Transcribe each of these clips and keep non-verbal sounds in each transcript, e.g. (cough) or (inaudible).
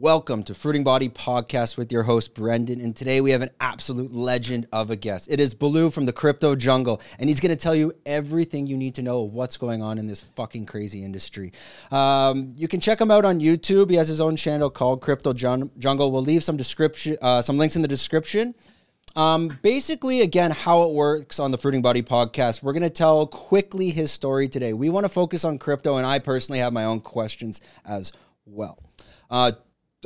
Welcome to Fruiting Body Podcast with your host, Brendan. And today we have an absolute legend of a guest. It is Baloo from the crypto jungle, and he's going to tell you everything you need to know of what's going on in this fucking crazy industry. Um, you can check him out on YouTube. He has his own channel called Crypto Jun- Jungle. We'll leave some description, uh, some links in the description. Um, basically, again, how it works on the Fruiting Body podcast. We're going to tell quickly his story today. We want to focus on crypto, and I personally have my own questions as well. Uh,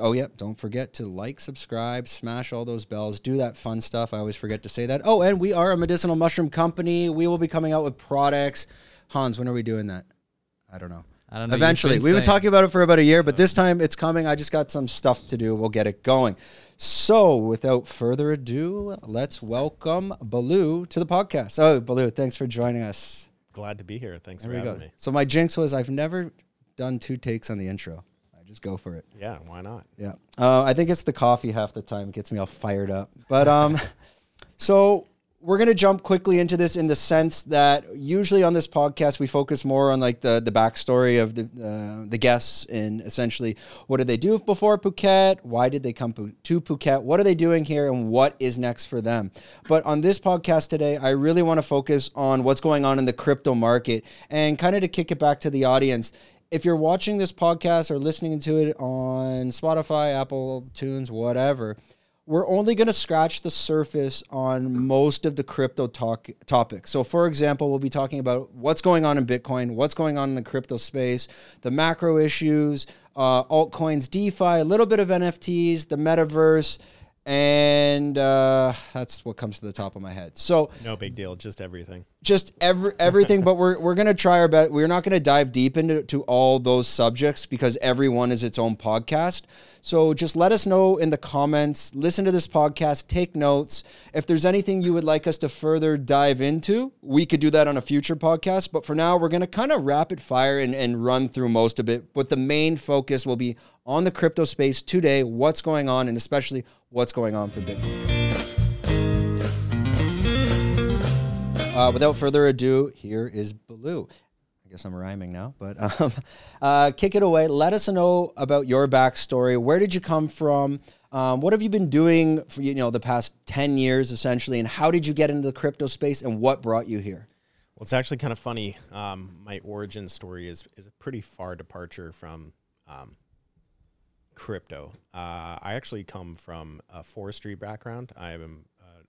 oh, yeah, don't forget to like, subscribe, smash all those bells, do that fun stuff. I always forget to say that. Oh, and we are a medicinal mushroom company. We will be coming out with products. Hans, when are we doing that? I don't know. I don't know. Eventually. You've We've been talking about it for about a year, but this time it's coming. I just got some stuff to do. We'll get it going. So, without further ado, let's welcome Baloo to the podcast. Oh, Baloo, thanks for joining us. Glad to be here. Thanks There for we having go. me. So, my jinx was I've never done two takes on the intro. Just go for it. Yeah, why not? Yeah. Uh, I think it's the coffee half the time gets me all fired up. But um, (laughs) so we're gonna jump quickly into this in the sense that usually on this podcast we focus more on like the the backstory of the uh, the guests and essentially what did they do before Phuket? Why did they come to Phuket? What are they doing here? And what is next for them? But on this podcast today, I really want to focus on what's going on in the crypto market and kind of to kick it back to the audience if you're watching this podcast or listening to it on Spotify, Apple Tunes, whatever, we're only going to scratch the surface on most of the crypto talk topics. So, for example, we'll be talking about what's going on in Bitcoin, what's going on in the crypto space, the macro issues, uh, altcoins, DeFi, a little bit of NFTs, the metaverse, and uh, that's what comes to the top of my head. So, No big deal. Just everything. just every everything but we're, we're gonna try our best we're not gonna dive deep into to all those subjects because every one is its own podcast so just let us know in the comments listen to this podcast take notes if there's anything you would like us to further dive into we could do that on a future podcast but for now we're gonna kind of rapid fire and, and run through most of it but the main focus will be on the crypto space today what's going on and especially what's going on for bitcoin Uh, without further ado, here is Baloo. I guess I'm rhyming now, but (laughs) um, uh, kick it away. Let us know about your backstory. Where did you come from? Um, what have you been doing for you know the past ten years, essentially, and how did you get into the crypto space, and what brought you here? Well, it's actually kind of funny. Um, my origin story is is a pretty far departure from um, crypto. Uh, I actually come from a forestry background. I am an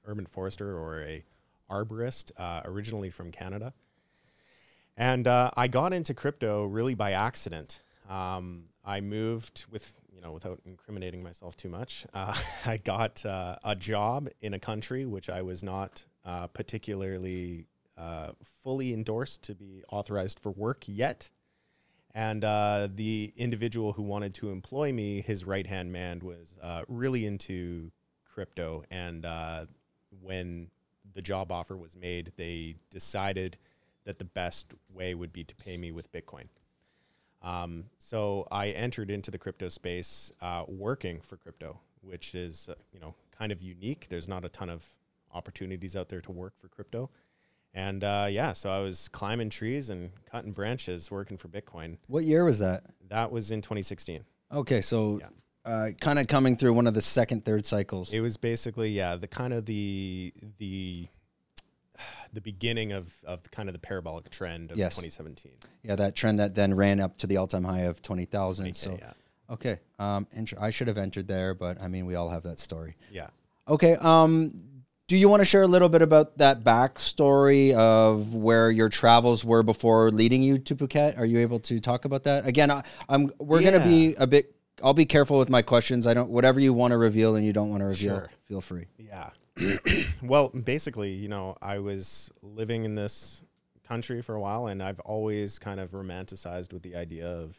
urban forester or a arborist, uh, originally from Canada. And uh, I got into crypto really by accident. Um, I moved with, you know, without incriminating myself too much, uh, (laughs) I got uh, a job in a country which I was not uh, particularly fully endorsed to be authorized for work yet. And uh, the individual who wanted to employ me, his right hand man, was uh, really into crypto. And uh, when the job offer was made, they decided that the best way would be to pay me with Bitcoin. Um, so I entered into the crypto space uh, working for crypto, which is uh, you know kind of unique. There's not a ton of opportunities out there to work for crypto, and uh, yeah, so I was climbing trees and cutting branches working for Bitcoin. What year was that? That was in 2016. Okay, so Yeah. uh, kind of coming through one of the second, third cycles. It was basically yeah, the kind of the the the beginning of of kind of the parabolic trend of Yes. 2017. yeah, that trend that then ran up to the all-time high of twenty thousand. So yeah, okay, um, int- I should have entered there, but I mean, we all have that story. yeah. Okay. Um, do you want to share a little bit about that backstory of where your travels were before leading you to Phuket? Are you able to talk about that? Again, I, I'm. We're gonna be a bit. I'll be careful with my questions. I don't. Whatever you want to reveal and you don't want to reveal, Sure. feel free. Yeah. (clears throat) well, basically, you know, I was living in this country for a while, and I've always kind of romanticized with the idea of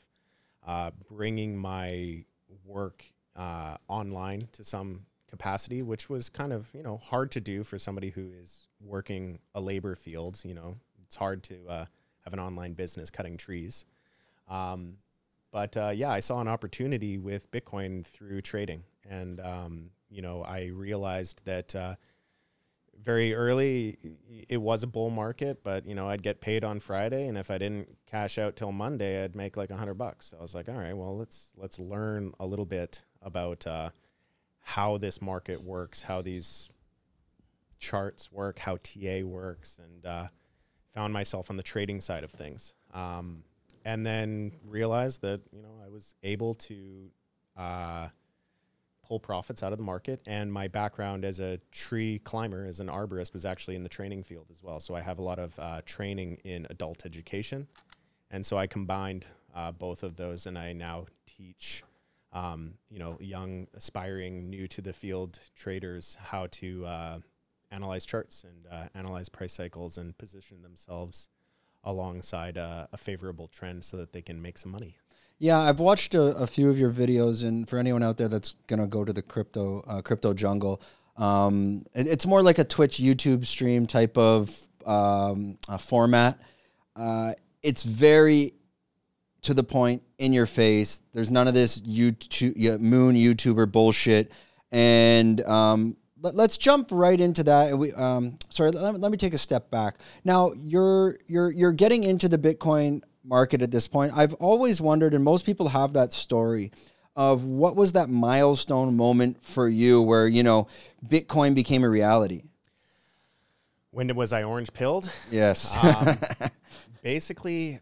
uh, bringing my work uh, online to some capacity, which was kind of you know hard to do for somebody who is working a labor field. You know, it's hard to uh, have an online business cutting trees. Um, but uh, yeah, I saw an opportunity with Bitcoin through trading, and um, you know, I realized that uh, very early it was a bull market, but you know, I'd get paid on Friday, and if I didn't cash out till Monday, I'd make like a hundred bucks. So I was like, all right, well, let's let's learn a little bit about uh, how this market works, how these charts work, how TA works, and uh, found myself on the trading side of things. Um, and then realized that you know I was able to uh, pull profits out of the market. And my background as a tree climber, as an arborist, was actually in the training field as well. So I have a lot of uh, training in adult education, and so I combined uh, both of those, and I now teach. Um, you know, young, aspiring, new to the field traders how to uh, analyze charts and uh, analyze price cycles and position themselves alongside uh, a favorable trend so that they can make some money. Yeah, I've watched a, a, few of your videos, and for anyone out there that's gonna go to the crypto uh, crypto jungle, um, it, it's more like a Twitch YouTube stream type of um, format. Uh, it's very to the point, in your face. There's none of this YouTube moon YouTuber bullshit. And um, let, us jump right into that. And we, um, sorry, let, let me take a step back. Now you're you're you're getting into the Bitcoin market at this point. I've always wondered, and most people have that story of what was that milestone moment for you where you know Bitcoin became a reality. When was I orange pilled? Yes. um, (laughs) basically,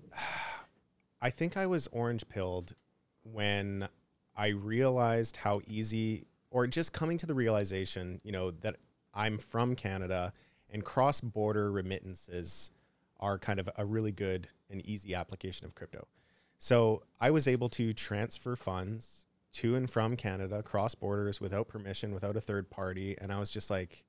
I think I was orange pilled when I realized how easy, or just coming to the realization, you know, that I'm from Canada and cross border remittances are kind of a really good and easy application of crypto. So I was able to transfer funds to and from Canada cross borders without permission, without a third party. And I was just like,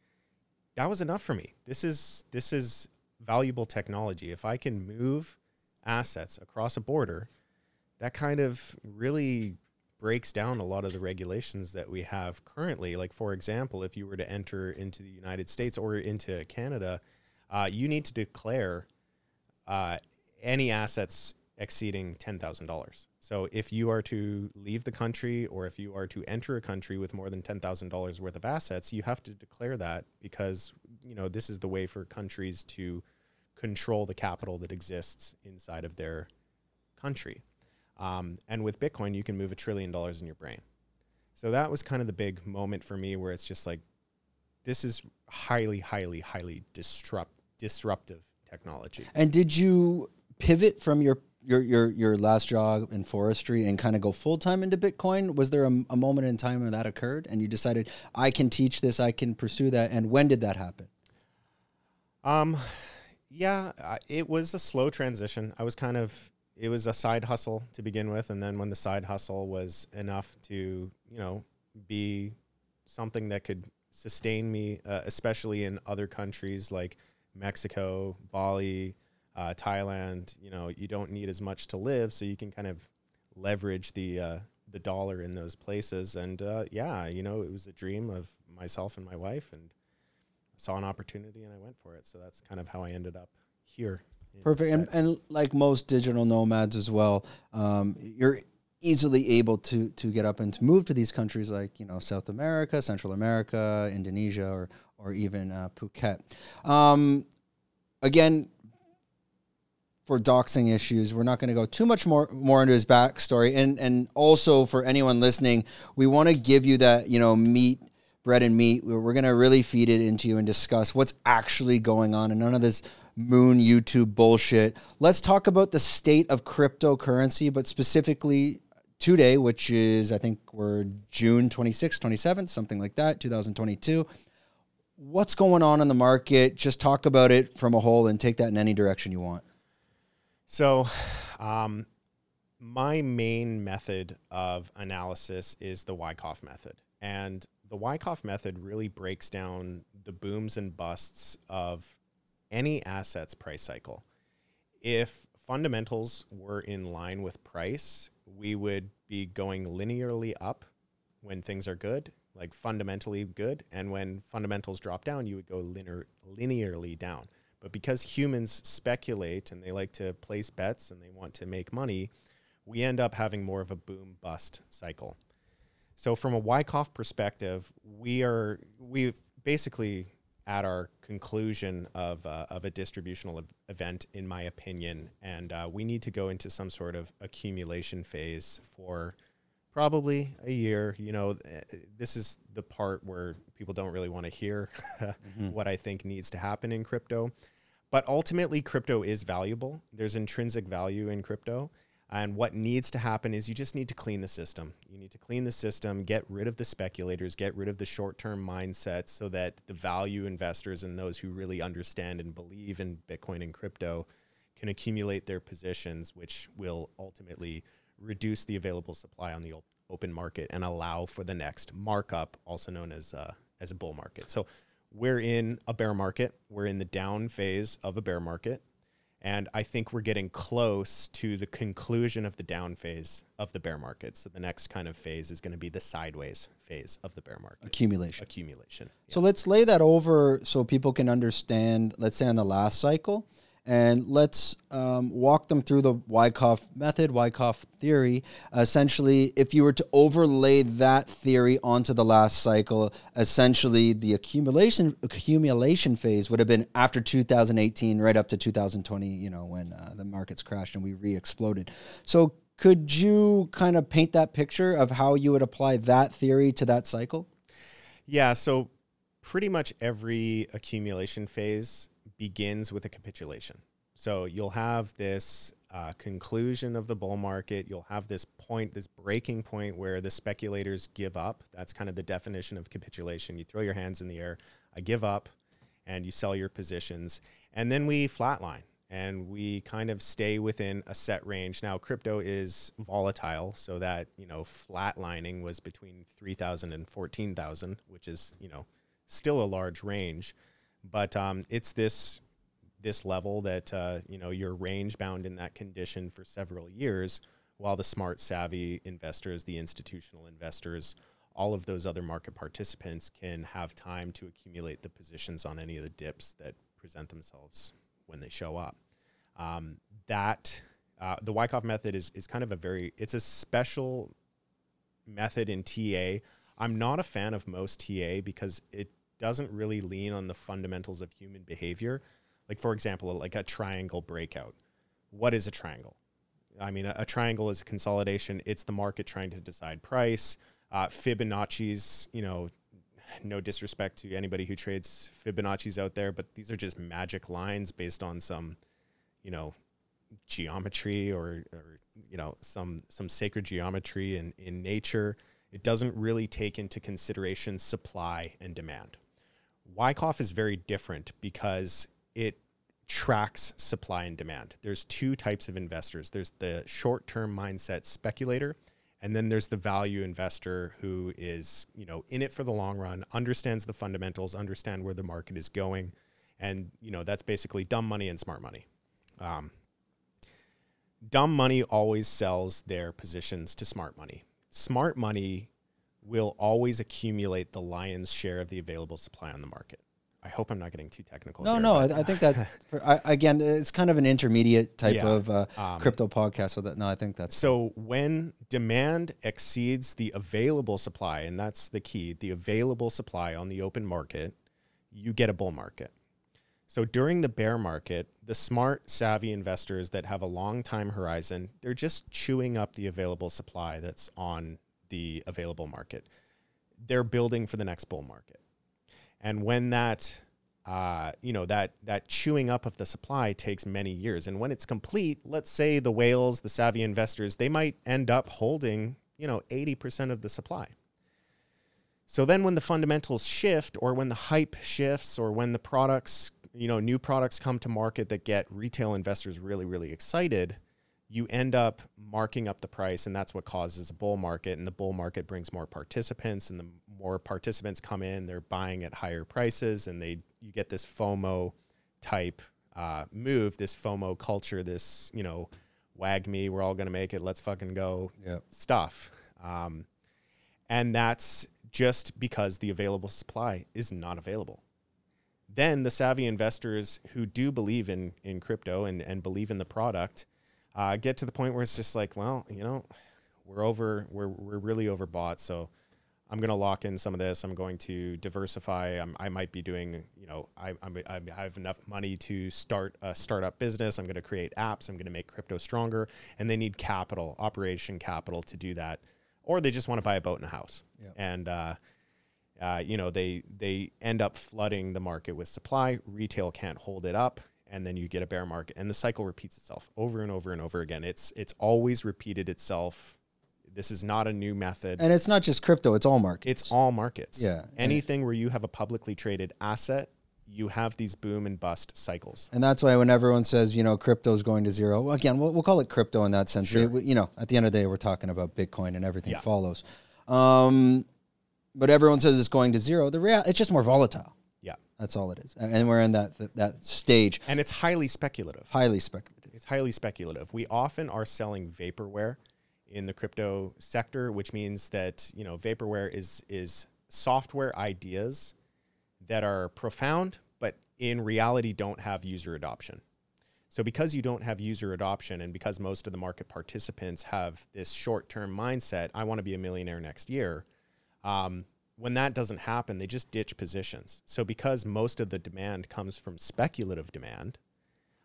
that was enough for me. This is this is valuable technology. If I can move assets across a border, that kind of really breaks down a lot of the regulations that we have currently. Like, for example, if you were to enter into the United States or into Canada, uh, you need to declare uh, any assets exceeding $10,000. So if you are to leave the country or if you are to enter a country with more than $10,000 worth of assets, you have to declare that because, you know, this is the way for countries to control the capital that exists inside of their country. Um, and with Bitcoin, you can move a trillion dollars in your brain. So that was kind of the big moment for me where it's just like, this is highly, highly, highly disrupt, disruptive technology. And did you pivot from your your your your last job in forestry and kind of go full time into Bitcoin? Was there a, a, moment in time when that occurred and you decided I can teach this, I can pursue that? And when did that happen? Um, yeah, it was a slow transition. I was kind of it was a side hustle to begin with, and then when the side hustle was enough to you know be something that could sustain me, uh, especially in other countries like Mexico, Bali, uh, Thailand. You know, you don't need as much to live, so you can kind of leverage the uh, the dollar in those places. And uh, yeah, you know, it was a dream of myself and my wife, and saw an opportunity and I went for it. So that's kind of how I ended up here. Perfect. And, and like most digital nomads as well, um, you're easily able to to get up and to move to these countries like you know South America, Central America, Indonesia, or or even uh, Phuket. Um, again, for doxing issues, we're not going to go too much more more into his backstory, and and also for anyone listening, we want to give you that you know meat bread and meat. We're going to really feed it into you and discuss what's actually going on and none of this moon YouTube bullshit. Let's talk about the state of cryptocurrency, but specifically today, which is, I think we're June 26th, 27th, something like that, 2022. What's going on in the market? Just talk about it from a whole and take that in any direction you want. So, um, my main method of analysis is the Wyckoff method. And the Wyckoff method really breaks down the booms and busts of any asset's price cycle. If fundamentals were in line with price, we would be going linearly up when things are good, like fundamentally good, and when fundamentals drop down, you would go linear, linearly down. But because humans speculate and they like to place bets and they want to make money, we end up having more of a boom bust cycle. So from a Wyckoff perspective, we are we've basically at our conclusion of uh, of a distributional event, in my opinion, and uh, we need to go into some sort of accumulation phase for probably a year. You know, eh, this is the part where people don't really want to hear (laughs) mm-hmm. what I think needs to happen in crypto. But ultimately, crypto is valuable. There's intrinsic value in crypto. And what needs to happen is you just need to clean the system. You need to clean the system, get rid of the speculators, get rid of the short term mindsets so that the value investors and those who really understand and believe in Bitcoin and crypto can accumulate their positions, which will ultimately reduce the available supply on the open market and allow for the next markup, also known as, uh, as a bull market. So we're in a bear market, we're in the down phase of a bear market and I think we're getting close to the conclusion of the down phase of the bear market. So the next kind of phase is going to be the sideways phase of the bear market. Accumulation. Accumulation. Yeah. So let's lay that over so people can understand, let's say on the last cycle, and let's um, walk them through the Wyckoff method, Wyckoff theory. essentially, if you were to overlay that theory onto the last cycle, essentially the accumulation accumulation phase would have been after 2018, right up to 2020. You know, when uh, the markets crashed and we re-exploded. So, could you kind of paint that picture of how you would apply that theory to that cycle? Yeah. So, pretty much every accumulation phase begins with a capitulation. So you'll have this uh, conclusion of the bull market. You'll have this point, this breaking point where the speculators give up. That's kind of the definition of capitulation. You throw your hands in the air, I give up, and you sell your positions. And then we flatline and we kind of stay within a set range. Now, crypto is volatile, so that, you know, flatlining was between 3,000 and 14,000, which is, you know, still a large range. But um, it's this this level that uh, you know you're range bound in that condition for several years, while the smart, savvy investors, the institutional investors, all of those other market participants can have time to accumulate the positions on any of the dips that present themselves when they show up. Um, that uh, the Wyckoff method is is kind of a very it's a special method in TA. I'm not a fan of most TA because it doesn't really lean on the fundamentals of human behavior. Like for example, like a triangle breakout. What is a triangle? I mean, a, a triangle is a consolidation. It's the market trying to decide price. Uh, Fibonacci's, you know, no disrespect to anybody who trades Fibonacci's out there, but these are just magic lines based on some, you know, geometry or, or you know some some sacred geometry in, in nature. It doesn't really take into consideration supply and demand. Wyckoff is very different because it tracks supply and demand. There's two types of investors. There's the short-term mindset speculator, and then there's the value investor who is, you know, in it for the long run, understands the fundamentals, understand where the market is going, and you know that's basically dumb money and smart money. Um, dumb money always sells their positions to smart money. Smart money will always accumulate the lion's share of the available supply on the market. I hope I'm not getting too technical. No, here, no, I, I, think that's (laughs) for, I, again, it's kind of an intermediate type yeah, of uh, um, crypto podcast. So that no, I think that's so when demand exceeds the available supply, and that's the key, the available supply on the open market, you get a bull market. So during the bear market, the smart, savvy investors that have a long time horizon, they're just chewing up the available supply that's on the available market. They're building for the next bull market. And when that uh, you know that that chewing up of the supply takes many years, and when it's complete, let's say the whales, the savvy investors, they might end up holding you know eighty percent of the supply. So then, when the fundamentals shift, or when the hype shifts, or when the products, you know, new products come to market that get retail investors really, really excited, you end up marking up the price and that's what causes a bull market and the bull market brings more participants and the more participants come in they're buying at higher prices and they you get this fomo type uh, move this fomo culture this you know WAGMI we're all going to make it let's fucking go yep. stuff um, and that's just because the available supply is not available then the savvy investors who do believe in in crypto and, and believe in the product uh, get to the point where it's just like, well, you know, we're over, we're, we're really overbought. So I'm going to lock in some of this. I'm going to diversify. I'm, i might be doing, you know, I, I'm, I have enough money to start a startup business. I'm going to create apps. I'm going to make crypto stronger. And they need capital, operation capital to do that. or they just want to buy a boat and a house. Yeah. And uh, uh, you know they they end up flooding the market with supply. Retail can't hold it up, and then you get a bear market, and the cycle repeats itself over and over and over again. It's it's always repeated itself. This is not a new method. And it's not just crypto; it's all markets. It's all markets. Yeah. Anything where you have a publicly traded asset, you have these boom and bust cycles. And that's why when everyone says, you know, crypto is going to zero, well, again, we'll, we'll call it crypto in that sense. Sure. we- you know, at the end of the day, we're talking about Bitcoin and everything Yeah. follows. Um, but everyone says it's going to zero. The real, it's just more volatile. That's all it is. And- we're in that that, that stage, And it's highly speculative. highly speculative. It's highly speculative. We often are selling vaporware in the crypto sector, which means that, you know, vaporware is is software ideas that are profound but in reality don't have user adoption. So because you don't have user adoption and because most of the market participants have this short-term mindset, I want to be a millionaire next year, um, when that doesn't happen, they just ditch positions. So because most of the demand comes from speculative demand,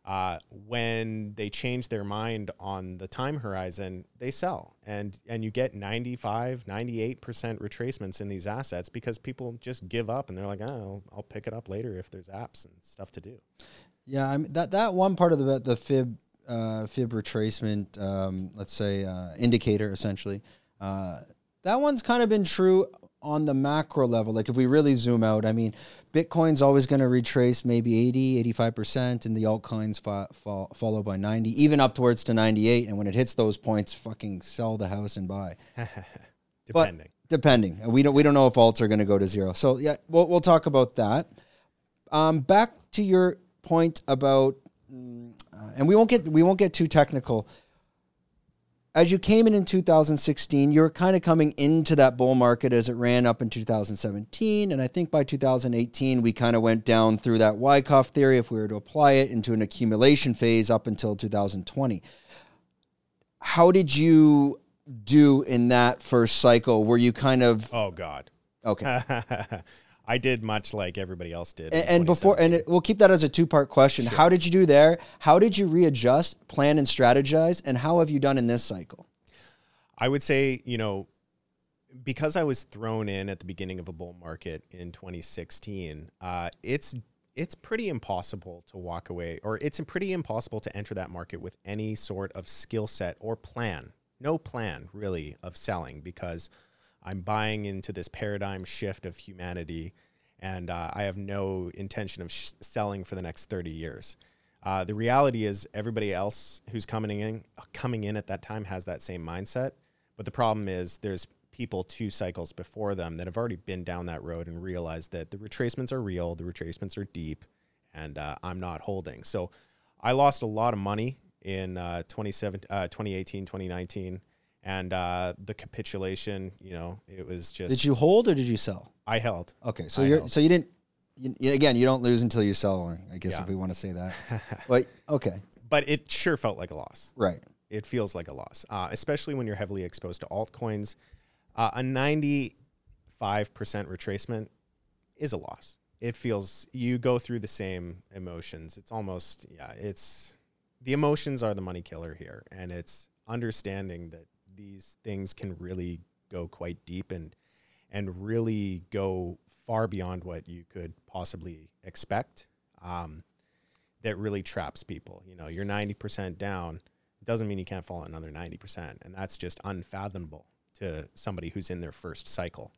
uh, when they change their mind on the time horizon, they sell. And and you get 95, 98% retracements in these assets because people just give up and they're like, oh, I'll pick it up later if there's apps and stuff to do. Yeah, I mean that that one part of the the fib uh, fib retracement, um, let's say uh, indicator, essentially, uh, that one's kind of been true on the macro level. Like if we really zoom out, I mean, Bitcoin's always going to retrace maybe 80, 85 percent, and the altcoins fo- fo- follow by 90, even up towards to 98. And when it hits those points, fucking sell the house and buy. (laughs) Depending. Depending, we don't we don't know if alts are going to go to zero. So yeah, we'll we'll talk about that. Um, back to your point about, mm, uh, and we won't get we won't get too technical. As you came in in 2016, you were kind of coming into that bull market as it ran up in 2017, and I think by 2018 we kind of went down through that Wyckoff theory, if we were to apply it into an accumulation phase up until 2020. How did you do in that first cycle? Were you kind of oh God. okay? (laughs) I did much like everybody else did. And, and before, and it, we'll keep that as a two part question. How did you do there? How did you readjust, plan, and strategize? And how have you done in this cycle? I would say, you know, because I was thrown in at the beginning of a bull market in 2016, uh, it's it's pretty impossible to walk away, or it's pretty impossible to enter that market with any sort of skill set or plan. No plan really of selling because I'm buying into this paradigm shift of humanity, and uh, I have no intention of sh- selling for the next 30 years. Uh, the reality is, everybody else who's coming in coming in at that time has that same mindset. But the problem is, there's people two cycles before them that have already been down that road and realized that the retracements are real, the retracements are deep, and uh, I'm not holding. So I lost a lot of money in uh, uh, 2018, 2019. And uh, the capitulation, you know, it was just. Did you hold or did you sell? I held. Okay, so I you're held. so you didn't. You, again, you don't lose until you sell. I guess Yeah. if we want to say that. (laughs) but okay, But it sure felt like a loss. right. it feels like a loss, uh, especially when you're heavily exposed to altcoins. Uh, a 95% retracement is a loss. It feels you go through the same emotions. It's almost, yeah, it's the emotions are the money killer here. And it's understanding that these things can really go quite deep and, and really go far beyond what you could possibly expect. Um, that really traps people. You know, you're 90% down doesn't mean you can't fall another 90%. And that's just unfathomable to somebody who's in their first cycle.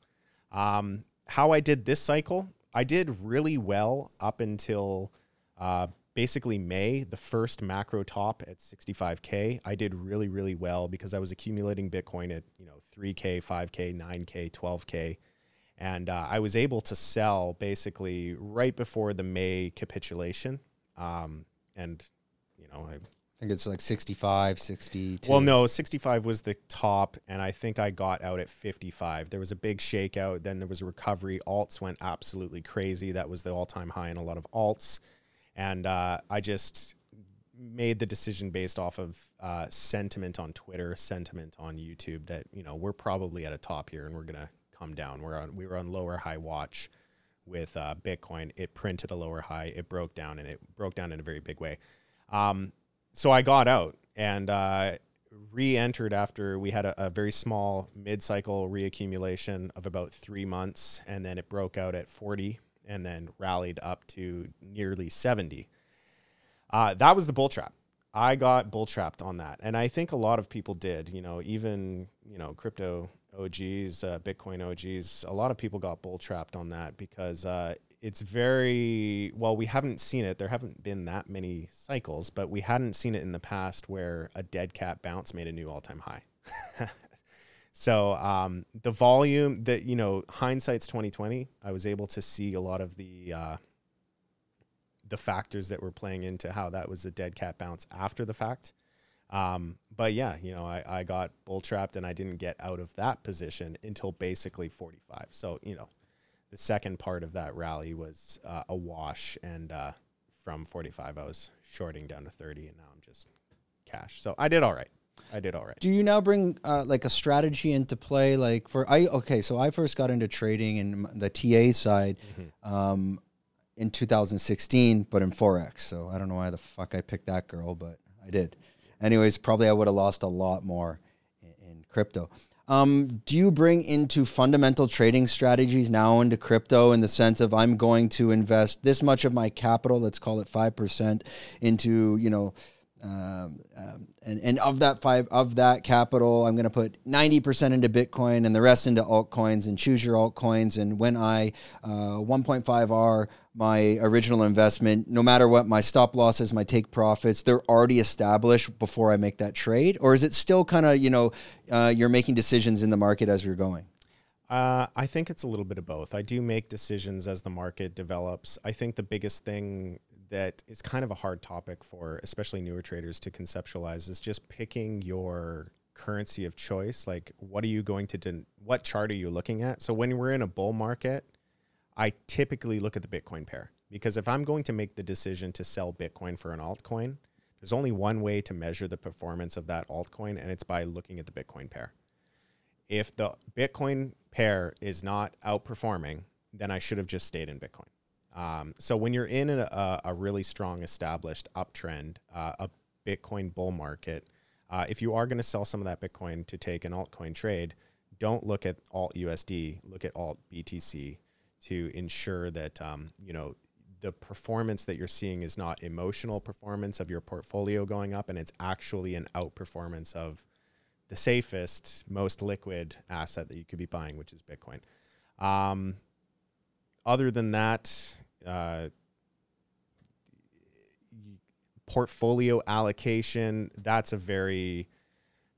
Um, how I did this cycle, I did really well up until uh, basically May, the first macro top at 65K. I did really, really well because I was accumulating Bitcoin at, you know, 3K, 5K, 9K, 12K. And uh, I was able to sell basically right before the May capitulation. Um, and, you know, I I think it's like 65, 62. well, no, 65 was the top, and I think I got out at 55. There was a big shakeout, then there was a recovery. Alts went absolutely crazy. That was the all time high in a lot of alts. And uh, I just made the decision based off of uh, sentiment on Twitter, sentiment on YouTube that, you know, we're probably at a top here and we're to come down. We're on, we were on lower high watch with uh, Bitcoin. It printed a lower high, it broke down, and it broke down in a very big way. Um, so I got out, and uh, re-entered after we had a, a very small mid-cycle reaccumulation of about three months, and then it broke out at 40, and then rallied up to nearly 70. Uh, that was the bull trap. I got bull trapped on that, and I think a lot of people did. You know, even you know crypto OGs, uh, Bitcoin OGs, a lot of people got bull trapped on that because uh, it's very well. We haven't seen it. There haven't been that many cycles, but we hadn't seen it in the past where a dead cat bounce made a new all time high. (laughs) so um, the volume that you know, hindsight's twenty twenty. I was able to see a lot of the uh, the factors that were playing into how that was a dead cat bounce after the fact. Um, but yeah, you know, I, I got bull trapped and I didn't get out of that position until basically 45. So, you know, the second part of that rally was uh, a wash. And uh, from 45, I was shorting down to 30 and now I'm just cash. So I did all right. I did all right. Do you now bring uh, like a strategy into play? Like for I okay, so I first got into trading in the TA side mm-hmm. um, in 2016, but in forex. So I don't know why the fuck I picked that girl, but I did anyways, probably I would have lost a lot more in, in crypto. Um, do you bring into fundamental trading strategies now into crypto in the sense of I'm going to invest this much of my capital, let's call it five percent, into you know, um, um, and and of that five of that capital, I'm going to put ninety percent into Bitcoin and the rest into altcoins and choose your altcoins. And when I uh, 1.5 R my original investment, no matter what my stop losses, my take profits, they're already established before I make that trade? Or is it still kind of, you know, uh, you're making decisions in the market as you're going? Uh, I think it's a little bit of both. I do make decisions as the market develops. I think the biggest thing that is kind of a hard topic for especially newer traders to conceptualize is just picking your currency of choice. Like, what are you going to do? What chart are you looking at? So when we're in a bull market, I typically look at the Bitcoin pair because if I'm going to make the decision to sell Bitcoin for an altcoin, there's only one way to measure the performance of that altcoin, and it's by looking at the Bitcoin pair. If the Bitcoin pair is not outperforming, then I should have just stayed in Bitcoin. Um, so when you're in a, a really strong established uptrend, uh, a Bitcoin bull market, uh, if you are going to sell some of that Bitcoin to take an altcoin trade, don't look at alt USD, look at alt BTC to ensure that um, you know the performance that you're seeing is not emotional performance of your portfolio going up and it's actually an outperformance of the safest most liquid asset that you could be buying which is bitcoin. Um, other than that uh, portfolio allocation that's a very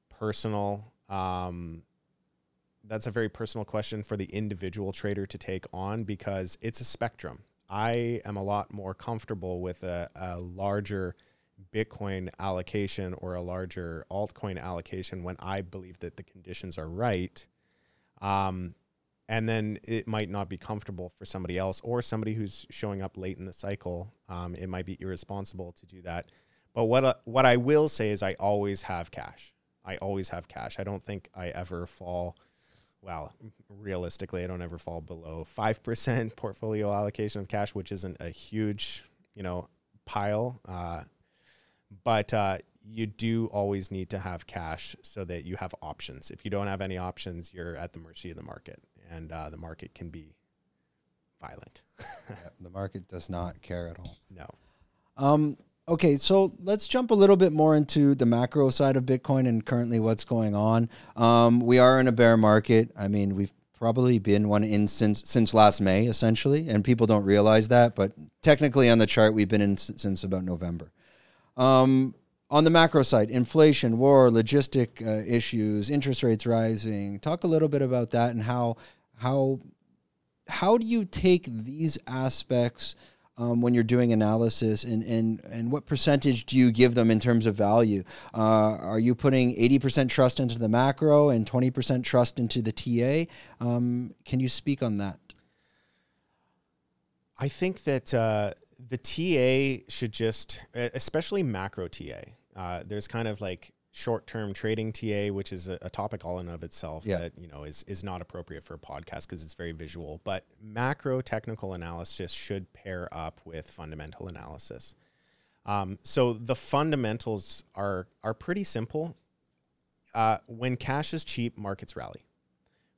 personal um, that's a very personal question for the individual trader to take on because it's a spectrum. I am a lot more comfortable with a, a larger Bitcoin allocation or a larger altcoin allocation when I believe that the conditions are right. Um, and then it might not be comfortable for somebody else or somebody who's showing up late in the cycle. Um, it might be irresponsible to do that. But what uh, what I will say is I always have cash. I always have cash. I don't think I ever fall well, realistically, I don't ever fall below 5% (laughs) portfolio allocation of cash, which isn't a huge, you know, pile. Uh, but uh, you do always need to have cash so that you have options. If you don't have any options, you're at the mercy of the market, and uh, the market can be violent. (laughs) yeah, the market does not care at all. No. Um, Okay, so let's jump a little bit more into the macro side of Bitcoin and currently what's going on. Um, we are in a bear market. I mean, we've probably been one in since since last May, essentially, and people don't realize that. But technically, on the chart, we've been in since about November. Um, on the macro side, inflation, war, logistic uh, issues, interest rates rising. Talk a little bit about that and how how how do you take these aspects? um, when you're doing analysis and, and, and what percentage do you give them in terms of value? Uh, are you putting 80% trust into the macro and 20% trust into the TA? Um, can you speak on that? I think that uh, the TA should just, especially macro TA, uh, there's kind of like short-term trading TA, which is a, a, topic all in of itself yeah. that you know is is not appropriate for a podcast because it's very visual. But macro technical analysis should pair up with fundamental analysis. Um, so the fundamentals are are pretty simple. uh, when cash is cheap, markets rally.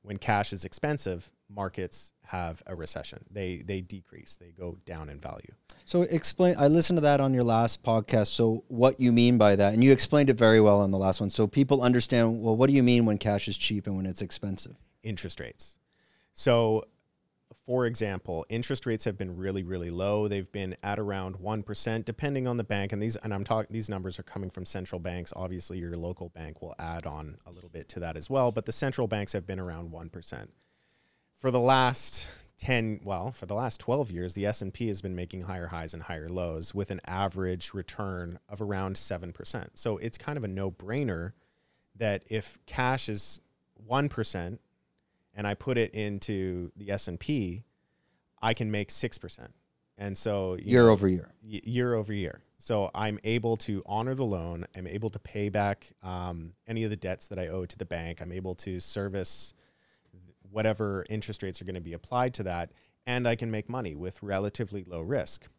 When cash is expensive, markets have a recession. They they decrease. They go down in value. So explain. I listened to that on your last podcast. So what you mean by that, and you explained it very well on the last one. So people understand. Well, what do you mean when cash is cheap and when it's expensive? Interest rates. So for example, interest rates have been really, really low. They've been at around one percent, depending on the bank. And these, and I'm talking, these numbers are coming from central banks. Obviously, your local bank will add on a little bit to that as well. But the central banks have been around one percent for the last 10 well for the last 12 years the s&p has been making higher highs and higher lows with an average return of around 7% so it's kind of a no-brainer that if cash is 1% and I put it into the S and P, I can make six percent. And so year know, over year, y- year over year. So I'm able to honor the loan. I'm able to pay back um, any of the debts that I owe to the bank. I'm able to service whatever interest rates are going to be applied to that, and I can make money with relatively low risk.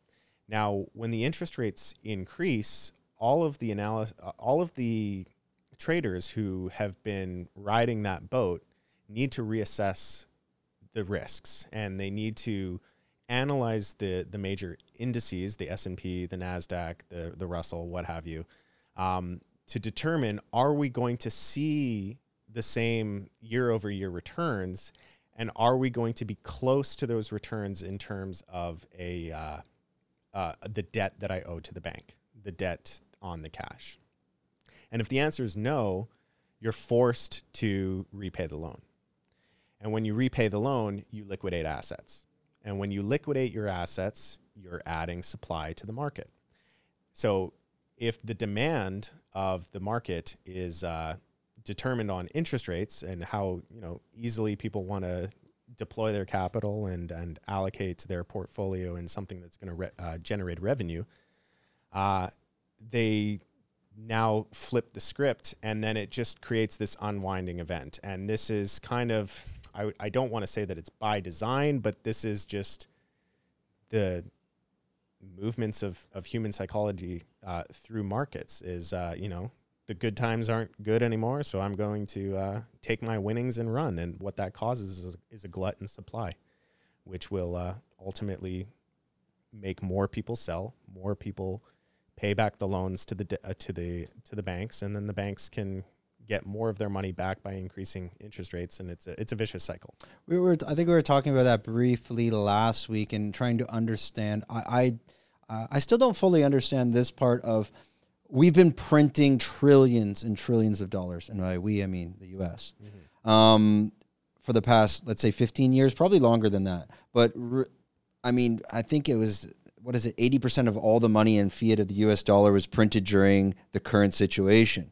Now, when the interest rates increase, all of the analysis, all of the traders who have been riding that boat need to reassess the risks and they need to analyze the the major indices, the S and P, the Nasdaq, the the Russell, what have you, um, to determine are we going to see the same year over year returns, and are we going to be close to those returns in terms of a uh, uh, the debt that I owe to the bank, the debt on the cash, and if the answer is no, you're forced to repay the loan. And when you repay the loan, you liquidate assets. And when you liquidate your assets, you're adding supply to the market. So if the demand of the market is uh, determined on interest rates and how you know easily people want to deploy their capital and and allocate their portfolio in something that's going to re- uh, generate revenue, uh, they now flip the script and then it just creates this unwinding event. And this is kind of I, I don't want to say that it's by design, but this is just the movements of, of human psychology uh, through markets is, uh, you know, the good times aren't good anymore. So I'm going to uh, take my winnings and run. And what that causes is a, is a glut in supply, which will uh, ultimately make more people sell, more people pay back the loans to the, uh, to the, to the banks. And then the banks can get more of their money back by increasing interest rates, and it's a, it's a vicious cycle. We were, I think, we were talking about that briefly last week and trying to understand. I, I, uh, I still don't fully understand this part of. We've been printing trillions and trillions of dollars, and by we I mean the U.S. Mm-hmm. Um, for the past, let's say, 15 years, probably longer than that. But re- I mean, I think it was what is it? 80% of all the money in fiat of the US dollar was printed during the current situation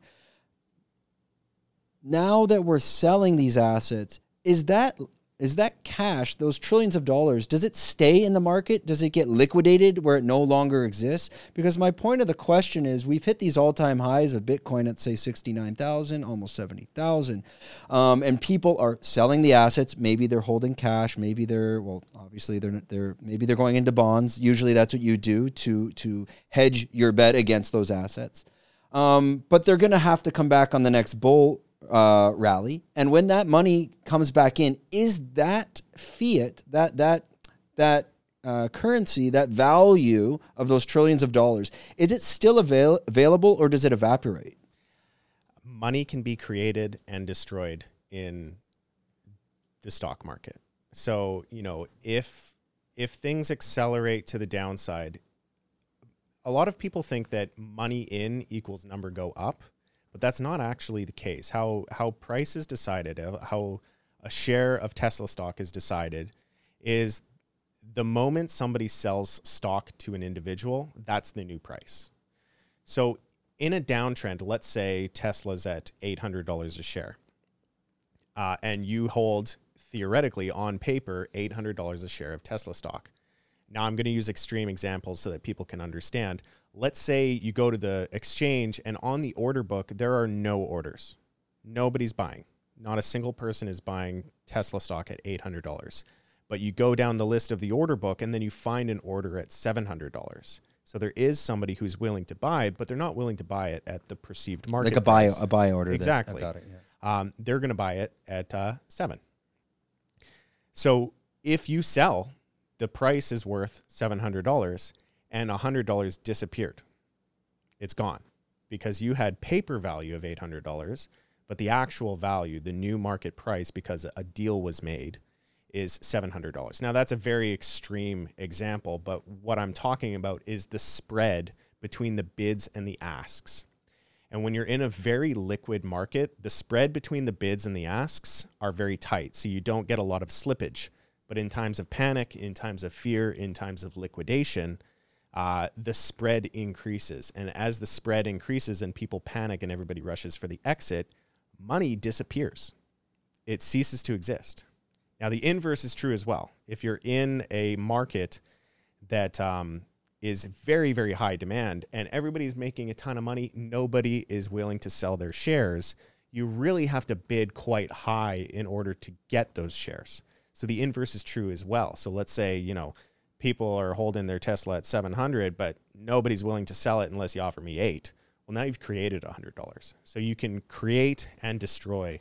now that we're selling these assets, is that is that cash, those trillions of dollars, does it stay in the market? Does it get liquidated where it no longer exists? Because my point of the question is we've hit these all time highs of Bitcoin at, say, 69,000, almost 70,000. Um, and people are selling the assets. Maybe they're holding cash. Maybe they're, well, obviously, they're, they're maybe they're going into bonds. Usually that's what you do to, to hedge your bet against those assets. Um, but they're going to have to come back on the next bull uh, rally, and when that money comes back in, is that fiat that that that uh, currency, that value of those trillions of dollars, is it still avail- available or does it evaporate? Money can be created and destroyed in the stock market. So you know if if things accelerate to the downside, a lot of people think that money in equals number go up but that's not actually the case. How how price is decided, uh, how a share of Tesla stock is decided, is the moment somebody sells stock to an individual, that's the new price. So in a downtrend, let's say Tesla's at eight hundred dollars a share, uh, and you hold theoretically on paper eight hundred dollars a share of Tesla stock. Now I'm going to use extreme examples so that people can understand let's say you go to the exchange and on the order book, there are no orders. Nobody's buying. Not a single person is buying Tesla stock at $800. But you go down the list of the order book and then you find an order at $700. So there is somebody who's willing to buy but they're not willing to buy it at the perceived market. like a buy price. a buy order. Exactly. It, yeah. um, they're going to buy it at uh, seven. So if you sell, the price is worth seven hundred dollars, and hundred dollars disappeared. It's gone because you had paper value of eight hundred dollars, but the actual value, the new market price, because a deal was made, is seven hundred dollars. Now that's a very extreme example, but what I'm talking about is the spread between the bids and the asks. And when you're in a very liquid market, the spread between the bids and the asks are very tight. So you don't get a lot of slippage. But in times of panic, in times of fear, in times of liquidation, uh, the spread increases. And as the spread increases and people panic and everybody rushes for the exit, money disappears. It ceases to exist. Now, the inverse is true as well. If you're in a market that um, is very, very high demand and everybody's making a ton of money, nobody is willing to sell their shares. You really have to bid quite high in order to get those shares. So the inverse is true as well. So let's say, you know, people are holding their Tesla at 700, but nobody's willing to sell it unless you offer me eight. Well, now you've created $100. So you can create and destroy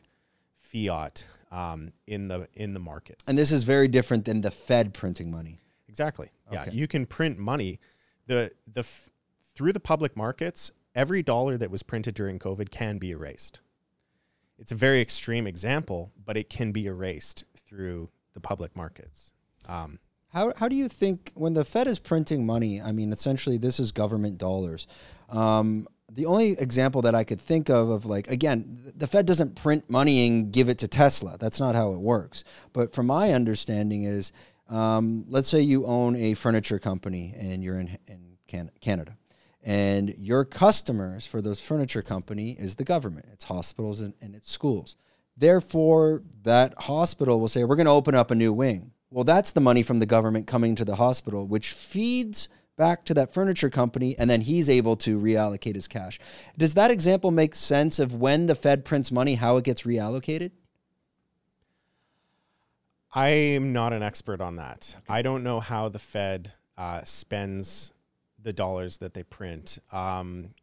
fiat um, in the in the markets. And this is very different than the Fed printing money. Exactly. Yeah, Okay. you can print money. The the f- through the public markets, every dollar that was printed during COVID can be erased. It's a very extreme example, but it can be erased through the public markets. Um, How, how do you think when the Fed is printing money? I mean, essentially, this is government dollars. Um, the only example that I could think of of like again, the Fed doesn't print money and give it to Tesla. That's not how it works. But from my understanding is, um, let's say you own a furniture company and you're in in Can- Canada, and your customers for those furniture company is the government. It's hospitals and, and it's schools. Therefore, that hospital will say, "We're going to open up a new wing." Well, that's the money from the government coming to the hospital, which feeds back to that furniture company, and then he's able to reallocate his cash. Does that example make sense of when the Fed prints money, how it gets reallocated? I am not an expert on that. I don't know how the Fed uh, spends the dollars that they print. Um,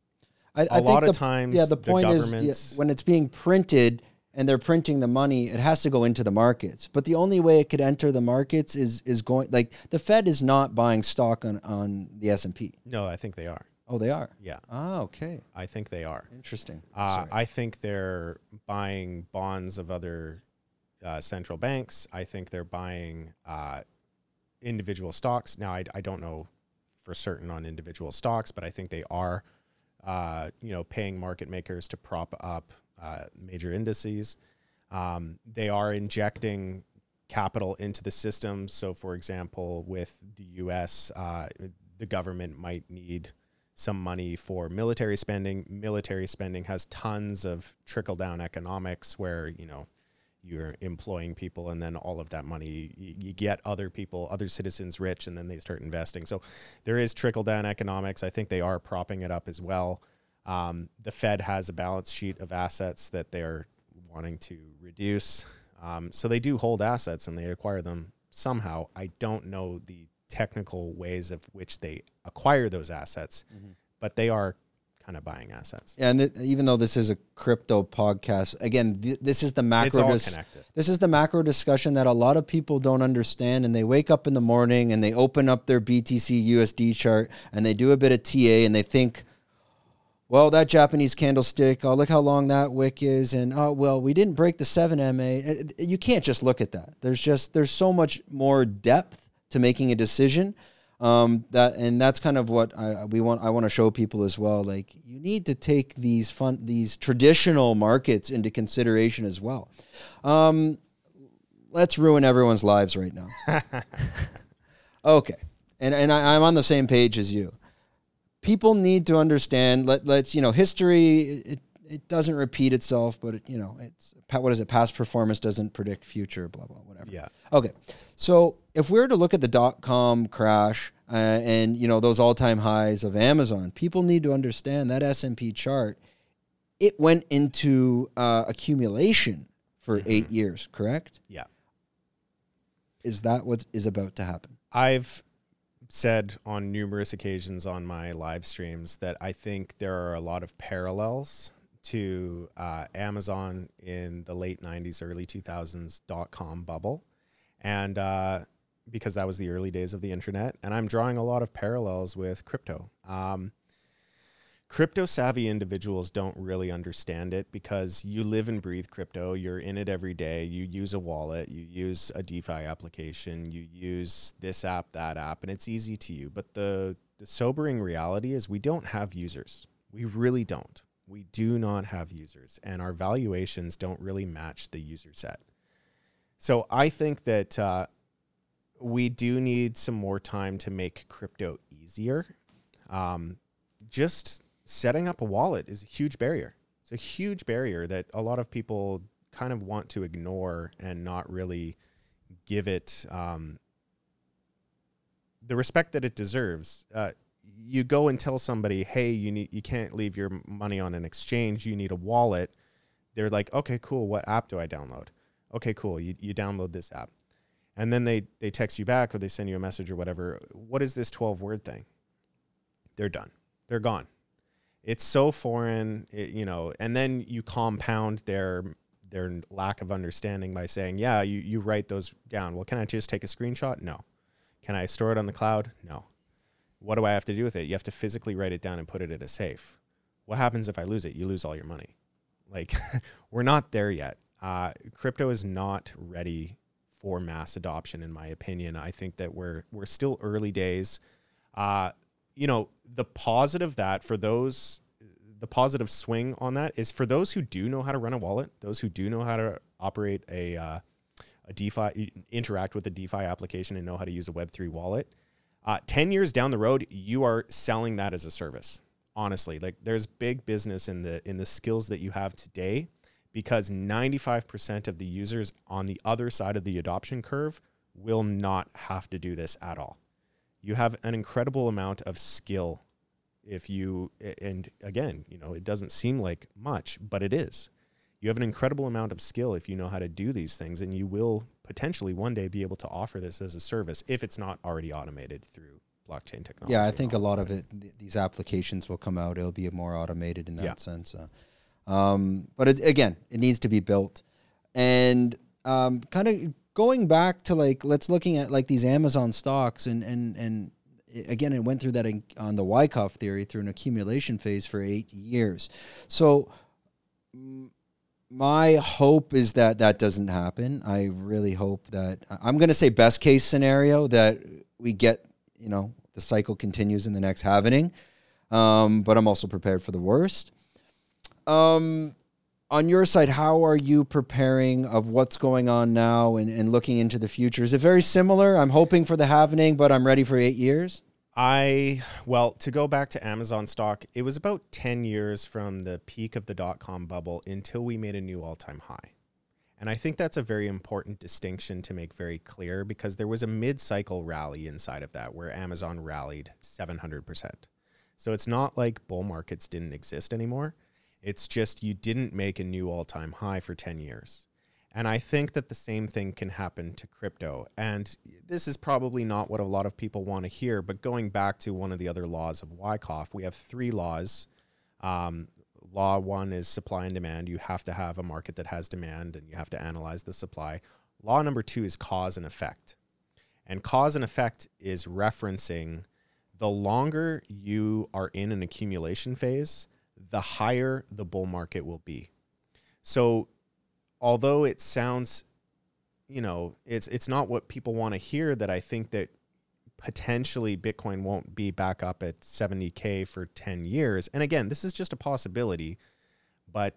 I, A lot of times yeah. The the point is, yeah, when it's being printed and they're printing the money, it has to go into the markets. But the only way it could enter the markets is is going like the Fed is not buying stock on on the S and P. no, I think they are. Oh, they are. Yeah, Ah, okay, I think they are. interesting. Uh, I think they're buying bonds of other uh, central banks. I think they're buying uh, individual stocks. Now, I, I don't know for certain on individual stocks, but I think they are, uh, you know, paying market makers to prop up uh, major indices. Um, they are injecting capital into the system. So, for example, with the U.S., uh, the government might need some money for military spending. Military spending has tons of trickle down economics where, you know, you're employing people and then all of that money you, you get other people, other citizens rich and then they start investing. So there is trickle down economics. I think they are propping it up as well. Um, the Fed has a balance sheet of assets that they're wanting to reduce. Um, so they do hold assets and they acquire them somehow. I don't know the technical ways of which they acquire those assets, but they are kind of buying assets. Yeah, and th- even though this is a crypto podcast, again, th- this is the macro. It's all dis- connected. This is the macro discussion that a lot of people don't understand, and they wake up in the morning and they open up their BTC USD chart and they do a bit of TA and they think, well, that Japanese candlestick, oh, look how long that wick is, and oh, well, we didn't break the seven MA. It- it- You can't just look at that. There's just there's so much more depth to making a decision. Um, that and that's kind of what I we want. I want to show people as well. Like you need to take these fun these traditional markets into consideration as well. Um, let's ruin everyone's lives right now. (laughs) okay, and and I, I'm on the same page as you. People need to understand. Let let's you know history. It, it doesn't repeat itself, but it, you know it's what is it? Past performance doesn't predict future. Blah blah whatever. Yeah. Okay, so if we were to look at the dot com crash uh, and you know those all time highs of Amazon, people need to understand that S and P chart. It went into uh, accumulation for eight years. Correct? Yeah. Is that what is about to happen? I've said on numerous occasions on my live streams that I think there are a lot of parallels to uh, Amazon in the late 90s, early 2000s dot com bubble. And uh, because that was the early days of the internet. And I'm drawing a lot of parallels with crypto. Um, crypto savvy individuals don't really understand it because you live and breathe crypto. You're in it every day. You use a wallet, you use a DeFi application, you use this app, that app, and it's easy to you. But the, the sobering reality is we don't have users. We really don't. We do not have users, and our valuations don't really match the user set. So I think that uh, we do need some more time to make crypto easier. Um, just setting up a wallet is a huge barrier. It's a huge barrier that a lot of people kind of want to ignore and not really give it um, the respect that it deserves. Uh, you go and tell somebody, "Hey, you need you can't leave your money on an exchange. You need a wallet." They're like, "Okay, cool. What app do I download?" Okay, cool. You you download this app, and then they they text you back or they send you a message or whatever. What is this twelve word thing? They're done. They're gone. It's so foreign, it, you know. And then you compound their their lack of understanding by saying, "Yeah, you you write those down." Well, can I just take a screenshot? No. Can I store it on the cloud? No. What do I have to do with it? You have to physically write it down and put it in a safe. What happens if I lose it? You lose all your money. Like, (laughs) we're not there yet. Uh, crypto is not ready for mass adoption, in my opinion. I think that we're we're still early days. Uh, you know, the positive that for those, the positive swing on that is for those who do know how to run a wallet, those who do know how to operate a uh, a DeFi, interact with a DeFi application, and know how to use a Web three wallet uh, 10 years down the road, you are selling that as a service. Honestly, like there's big business in the in the skills that you have today because 95% of the users on the other side of the adoption curve will not have to do this at all. You have an incredible amount of skill if you and again, you know, it doesn't seem like much, but it is. You have an incredible amount of skill if you know how to do these things and you will potentially one day be able to offer this as a service if it's not already automated through blockchain technology. Yeah, I think a lot of it, th- these applications will come out. It'll be more automated in that yeah. sense. Uh, um, but it, again, it needs to be built. And um, kind of going back to like, let's looking at like these Amazon stocks and, and, and again, it went through that in, on the Wyckoff theory through an accumulation phase for eight years. So, my hope is that that doesn't happen. I really hope that I'm going to say best case scenario that we get, you know, the cycle continues in the next halvening. Um, but I'm also prepared for the worst. Um, on your side, how are you preparing of what's going on now and, and looking into the future? Is it very similar? I'm hoping for the halvening, but I'm ready for eight years. I well, to go back to Amazon stock, it was about 10 years from the peak of the dot com bubble until we made a new all-time high. And I think that's a very important distinction to make very clear because there was a mid-cycle rally inside of that where Amazon rallied 700%. So it's not like bull markets didn't exist anymore. It's just you didn't make a new all-time high for 10 years. And I think that the same thing can happen to crypto. And this is probably not what a lot of people want to hear, but going back to one of the other laws of Wyckoff, we have three laws. Um, law one is supply and demand. You have to have a market that has demand and you have to analyze the supply. Law number two is cause and effect. And cause and effect is referencing the longer you are in an accumulation phase, the higher the bull market will be. So although it sounds you know it's it's not what people want to hear that I think that potentially Bitcoin won't be back up at 70k for 10 years. And again, this is just a possibility, but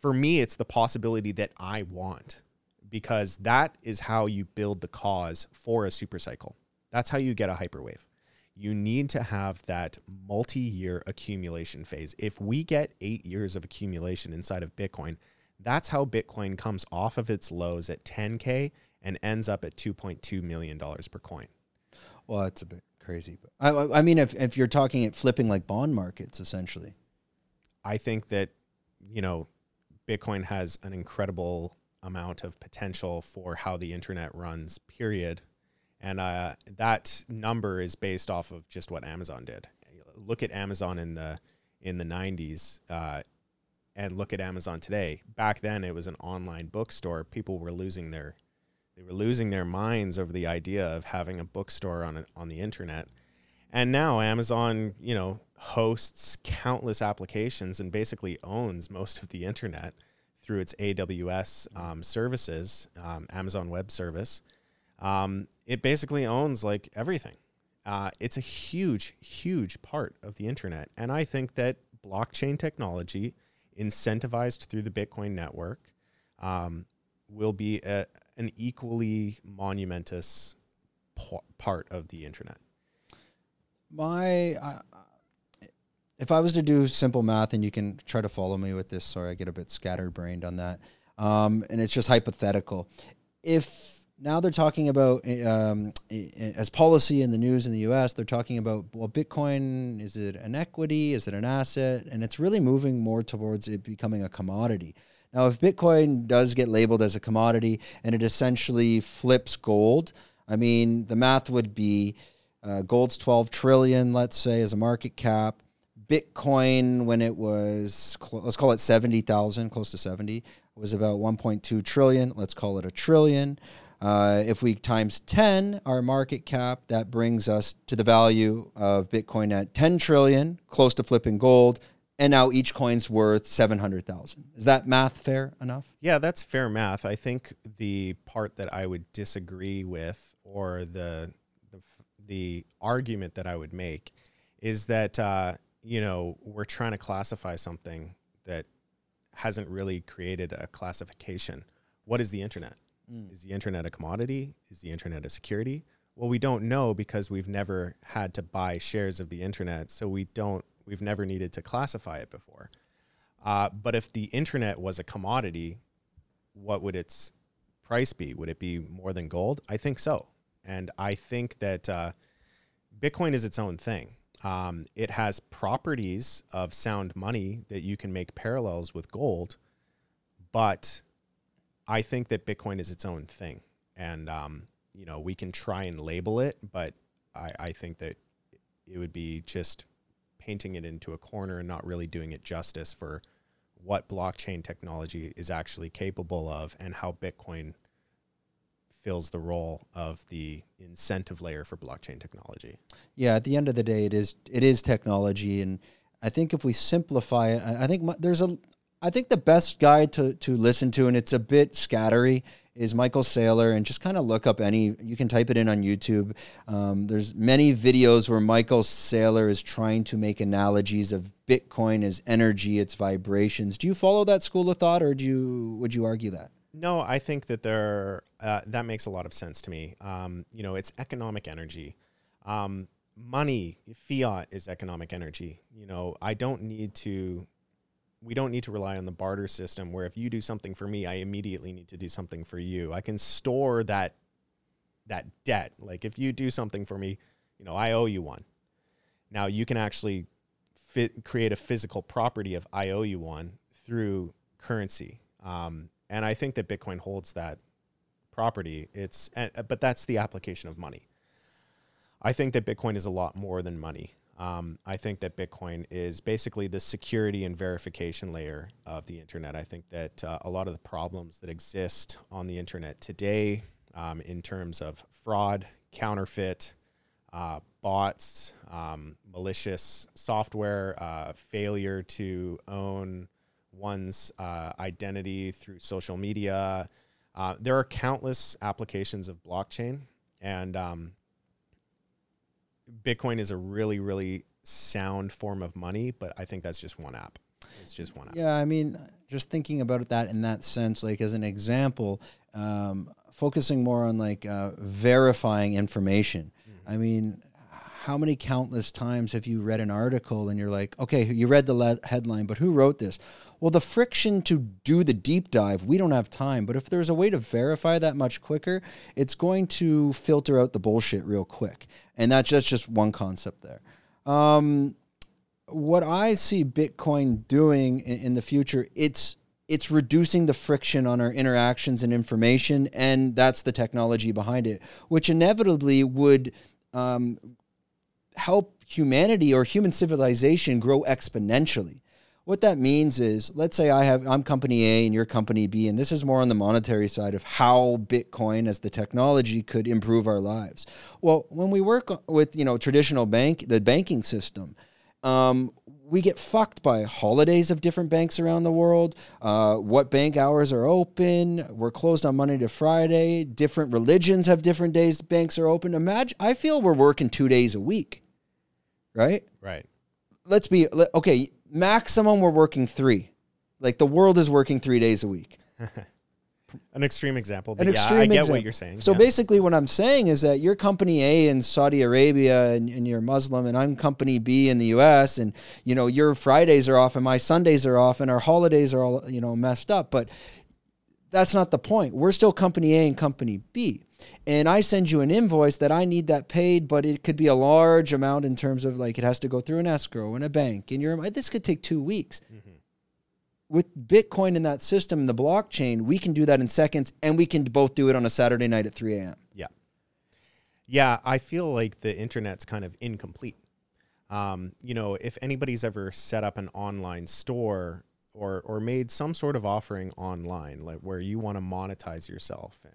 for me it's the possibility that I want because that is how you build the cause for a super cycle. That's how you get a hyperwave. You need to have that multi-year accumulation phase. If we get 8 years of accumulation inside of Bitcoin, that's how Bitcoin comes off of its lows at 10K and ends up at $2.2 million per coin. Well, that's a bit crazy. I, I mean, if, if you're talking at flipping like bond markets, essentially. I think that, you know, Bitcoin has an incredible amount of potential for how the internet runs, period. And uh, that number is based off of just what Amazon did. Look at Amazon in the in the '90s, uh, and look at Amazon today. Back then, it was an online bookstore. People were losing their they were losing their minds over the idea of having a bookstore on a, on the internet. And now Amazon, you know, hosts countless applications and basically owns most of the internet through its AWS um, services, um, Amazon Web Service. Um, it basically owns like everything. Uh, it's a huge, huge part of the internet. And I think that blockchain technology, incentivized through the Bitcoin network, um, will be a, an equally monumentous part of the internet. My, uh, if I was to do simple math, and you can try to follow me with this, sorry, I get a bit scatterbrained on that, um, and it's just hypothetical. If now they're talking about um, as policy in the news in the U.S. They're talking about well, Bitcoin is it an equity? Is it an asset? And it's really moving more towards it becoming a commodity. Now, if Bitcoin does get labeled as a commodity and it essentially flips gold, I mean, the math would be uh, gold's 12 trillion, let's say, as a market cap. Bitcoin, when it was, cl- let's call it 70,000, close to 70, was about 1.2 trillion. Let's call it a trillion. Uh, if we times 10 our market cap, that brings us to the value of Bitcoin at 10 trillion, close to flipping gold. And now each coin's worth 700,000. Is that math fair enough? Yeah, that's fair math. I think the part that I would disagree with, or the the, the argument that I would make, is that uh, you know we're trying to classify something that hasn't really created a classification. What is the internet? Mm. Is the internet a commodity? Is the internet a security? Well, we don't know because we've never had to buy shares of the internet, so we don't. We've never needed to classify it before. Uh, but if the internet was a commodity, what would its price be? Would it be more than gold? I think so, and I think that uh, Bitcoin is its own thing. Um, it has properties of sound money that you can make parallels with gold, but I think that Bitcoin is its own thing, and um, you know we can try and label it, but I, I think that it would be just painting it into a corner and not really doing it justice for what blockchain technology is actually capable of and how Bitcoin fills the role of the incentive layer for blockchain technology. Yeah, at the end of the day, it is it is technology, and I think if we simplify it, I think there's a I think the best guide to, to listen to, and it's a bit scattery, is Michael Saylor. And just kind of look up any, you can type it in on YouTube. Um, there's many videos where Michael Saylor is trying to make analogies of Bitcoin as energy, its vibrations. Do you follow that school of thought, or do you, would you argue that? No, I think that there, uh, that makes a lot of sense to me. Um, you know, it's economic energy. Um, money, fiat is economic energy. You know, I don't need to we don't need to rely on the barter system where if you do something for me, I immediately need to do something for you. I can store that that debt. Like if you do something for me, you know, I owe you one. Now you can actually fit, create a physical property of I owe you one through currency. Um, and I think that Bitcoin holds that property. It's but that's the application of money. I think that Bitcoin is a lot more than money. Um, I think that Bitcoin is basically the security and verification layer of the internet. I think that uh, a lot of the problems that exist on the internet today, um, in terms of fraud, counterfeit, uh, bots, um, malicious software, uh, failure to own one's uh, identity through social media, uh, there are countless applications of blockchain. And um, Bitcoin is a really, really sound form of money, but I think that's just one app. It's just one app. Yeah, I mean, just thinking about that in that sense, like as an example, um, focusing more on like uh, verifying information. Mm-hmm. I mean, how many countless times have you read an article and you're like, okay, you read the le- headline, but who wrote this? Well, the friction to do the deep dive, we don't have time. But if there's a way to verify that much quicker, it's going to filter out the bullshit real quick. And that's just, just one concept there. Um, what I see Bitcoin doing in, in the future, it's it's reducing the friction on our interactions and information, and that's the technology behind it, which inevitably would um, help humanity or human civilization grow exponentially. What that means is, let's say I have I'm company A and you're company B, and this is more on the monetary side of how Bitcoin as the technology could improve our lives. Well, when we work with you know traditional bank, the banking system, um, we get fucked by holidays of different banks around the world. Uh, what bank hours are open? We're closed on Monday to Friday. Different religions have different days banks are open. Imagine, I feel we're working two days a week, right? Right. Let's be okay. Maximum, we're working three. Like the world is working three days a week. (laughs) An extreme example, but An yeah, I get example. what you're saying. So yeah. basically, what I'm saying is that you're company A in Saudi Arabia and, and, you're Muslim, and I'm company B in the U.S. and you know your Fridays are off and my Sundays are off and our holidays are all you know messed up. But that's not the point. We're still company A and company B. And I send you an invoice that I need that paid, but it could be a large amount in terms of like it has to go through an escrow and a bank. And you're this could take two weeks. Mm-hmm with Bitcoin in that system, and the blockchain, we can do that in seconds and we can both do it on a Saturday night at 3 a.m. Yeah. Yeah, I feel like the internet's kind of incomplete. Um, you know, if anybody's ever set up an online store or, or made some sort of offering online, like where you want to monetize yourself, uh,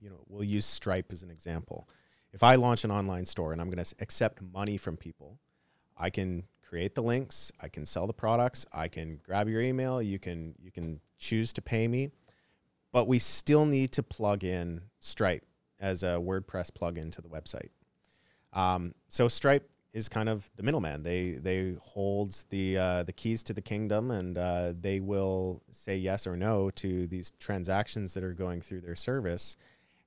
you know, we'll use Stripe as an example. If I launch an online store and I'm going to accept money from people, I can create the links, I can sell the products, I can grab your email, you can you can choose to pay me, but we still need to plug in Stripe as a WordPress plugin to the website. Um, so Stripe is kind of the middleman. They they hold the uh, the keys to the kingdom, and uh, they will say yes or no to these transactions that are going through their service.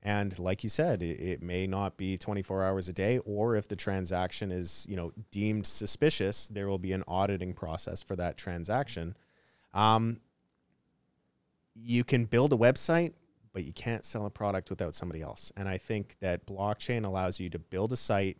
And like you said, it, it, may not be 24 hours a day, or if the transaction is, you know, deemed suspicious, there will be an auditing process for that transaction. Um, you can build a website, but you can't sell a product without somebody else. And I think that blockchain allows you to build a site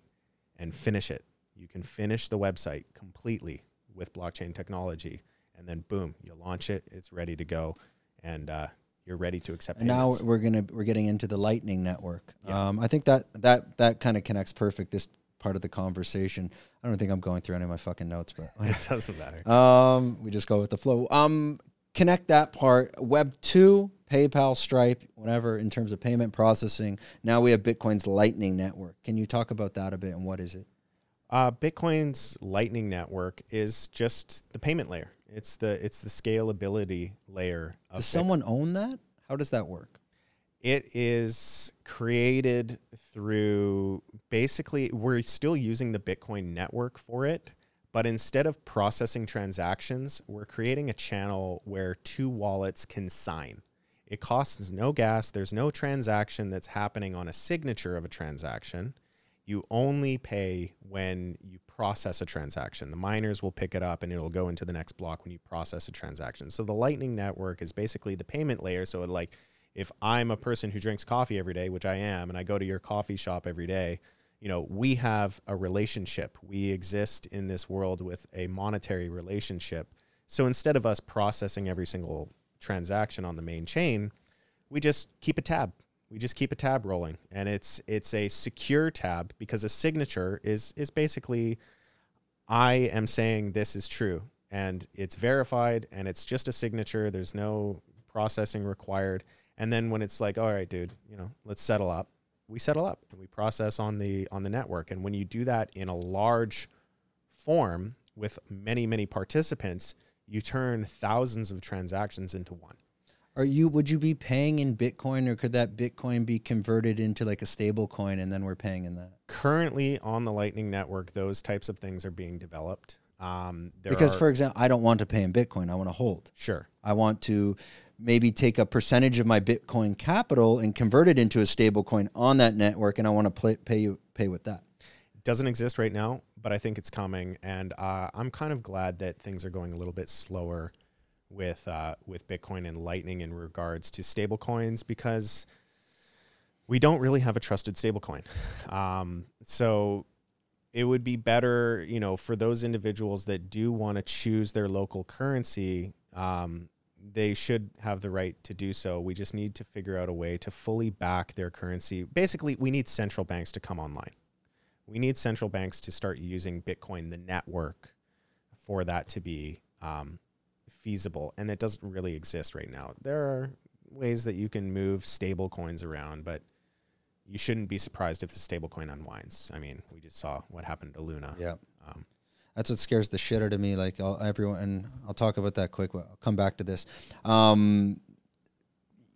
and finish it. You can finish the website completely with blockchain technology, and then boom, you launch it, it's ready to go, and uh, you're ready to accept. And now we're gonna we're getting into the Lightning Network. Yeah. Um, I think that that that kind of connects perfect this part of the conversation. I don't think I'm going through any of my fucking notes, but (laughs) it doesn't matter. Um, we just go with the flow. Um, connect that part. Web two, PayPal, Stripe, whatever in terms of payment processing. Now we have Bitcoin's Lightning Network. Can you talk about that a bit and what is it? Uh, Bitcoin's Lightning Network is just the payment layer. It's the it's the scalability layer. Does someone own that? How does that work? It is created through basically we're still using the Bitcoin network for it, but instead of processing transactions, we're creating a channel where two wallets can sign. It costs no gas, there's no transaction that's happening on a signature of a transaction. You only pay when you process a transaction. The miners will pick it up and it'll go into the next block when you process a transaction. So the Lightning Network is basically the payment layer. So it like if I'm a person who drinks coffee every day, which I am, and I go to your coffee shop every day, you know, we have a relationship. We exist in this world with a monetary relationship. So instead of us processing every single transaction on the main chain, we just keep a tab we just keep a tab rolling and it's it's a secure tab because a signature is is basically i am saying this is true and it's verified and it's just a signature. There's no processing required. And then when it's like all right dude you know let's settle up we settle up and we process on the on the network. And when you do that in a large form with many many participants you turn thousands of transactions into one are you would you be paying in Bitcoin or could that Bitcoin be converted into like a stable coin and then we're paying in that? Currently on the Lightning Network, those types of things are being developed. Um, because, are, for example, I don't want to pay in Bitcoin. I want to hold. Sure. I want to maybe take a percentage of my Bitcoin capital and convert it into a stable coin on that network, and I want to play, pay you pay with that. It doesn't exist right now, but I think it's coming, and uh, I'm kind of glad that things are going a little bit slower with uh, with Bitcoin and Lightning in regards to stablecoins because we don't really have a trusted stablecoin. Um, so it would be better, you know, for those individuals that do want to choose their local currency. Um, they should have the right to do so. We just need to figure out a way to fully back their currency. Basically, we need central banks to come online. We need central banks to start using Bitcoin, the network, for that to be um, feasible. And it doesn't really exist right now. There are ways that you can move stable coins around, but you shouldn't be surprised if the stable coin unwinds. I mean, we just saw what happened to Luna. Yeah. Um, That's what scares the shit out of me. Like I'll, everyone, and I'll talk about that quick. I'll come back to this. Um,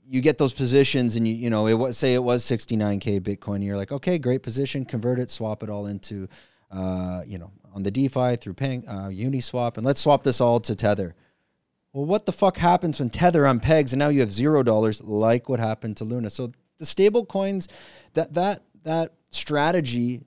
you get those positions, and you you know it was say it was 69k Bitcoin. You're like, okay, great position. Convert it, swap it all into, uh, you know, on the DeFi through Ping, uh, Uniswap, and let's swap this all to Tether. Well, what the fuck happens when Tether unpegs and now you have zero dollars, like what happened to Luna? So the stable coins, that that that strategy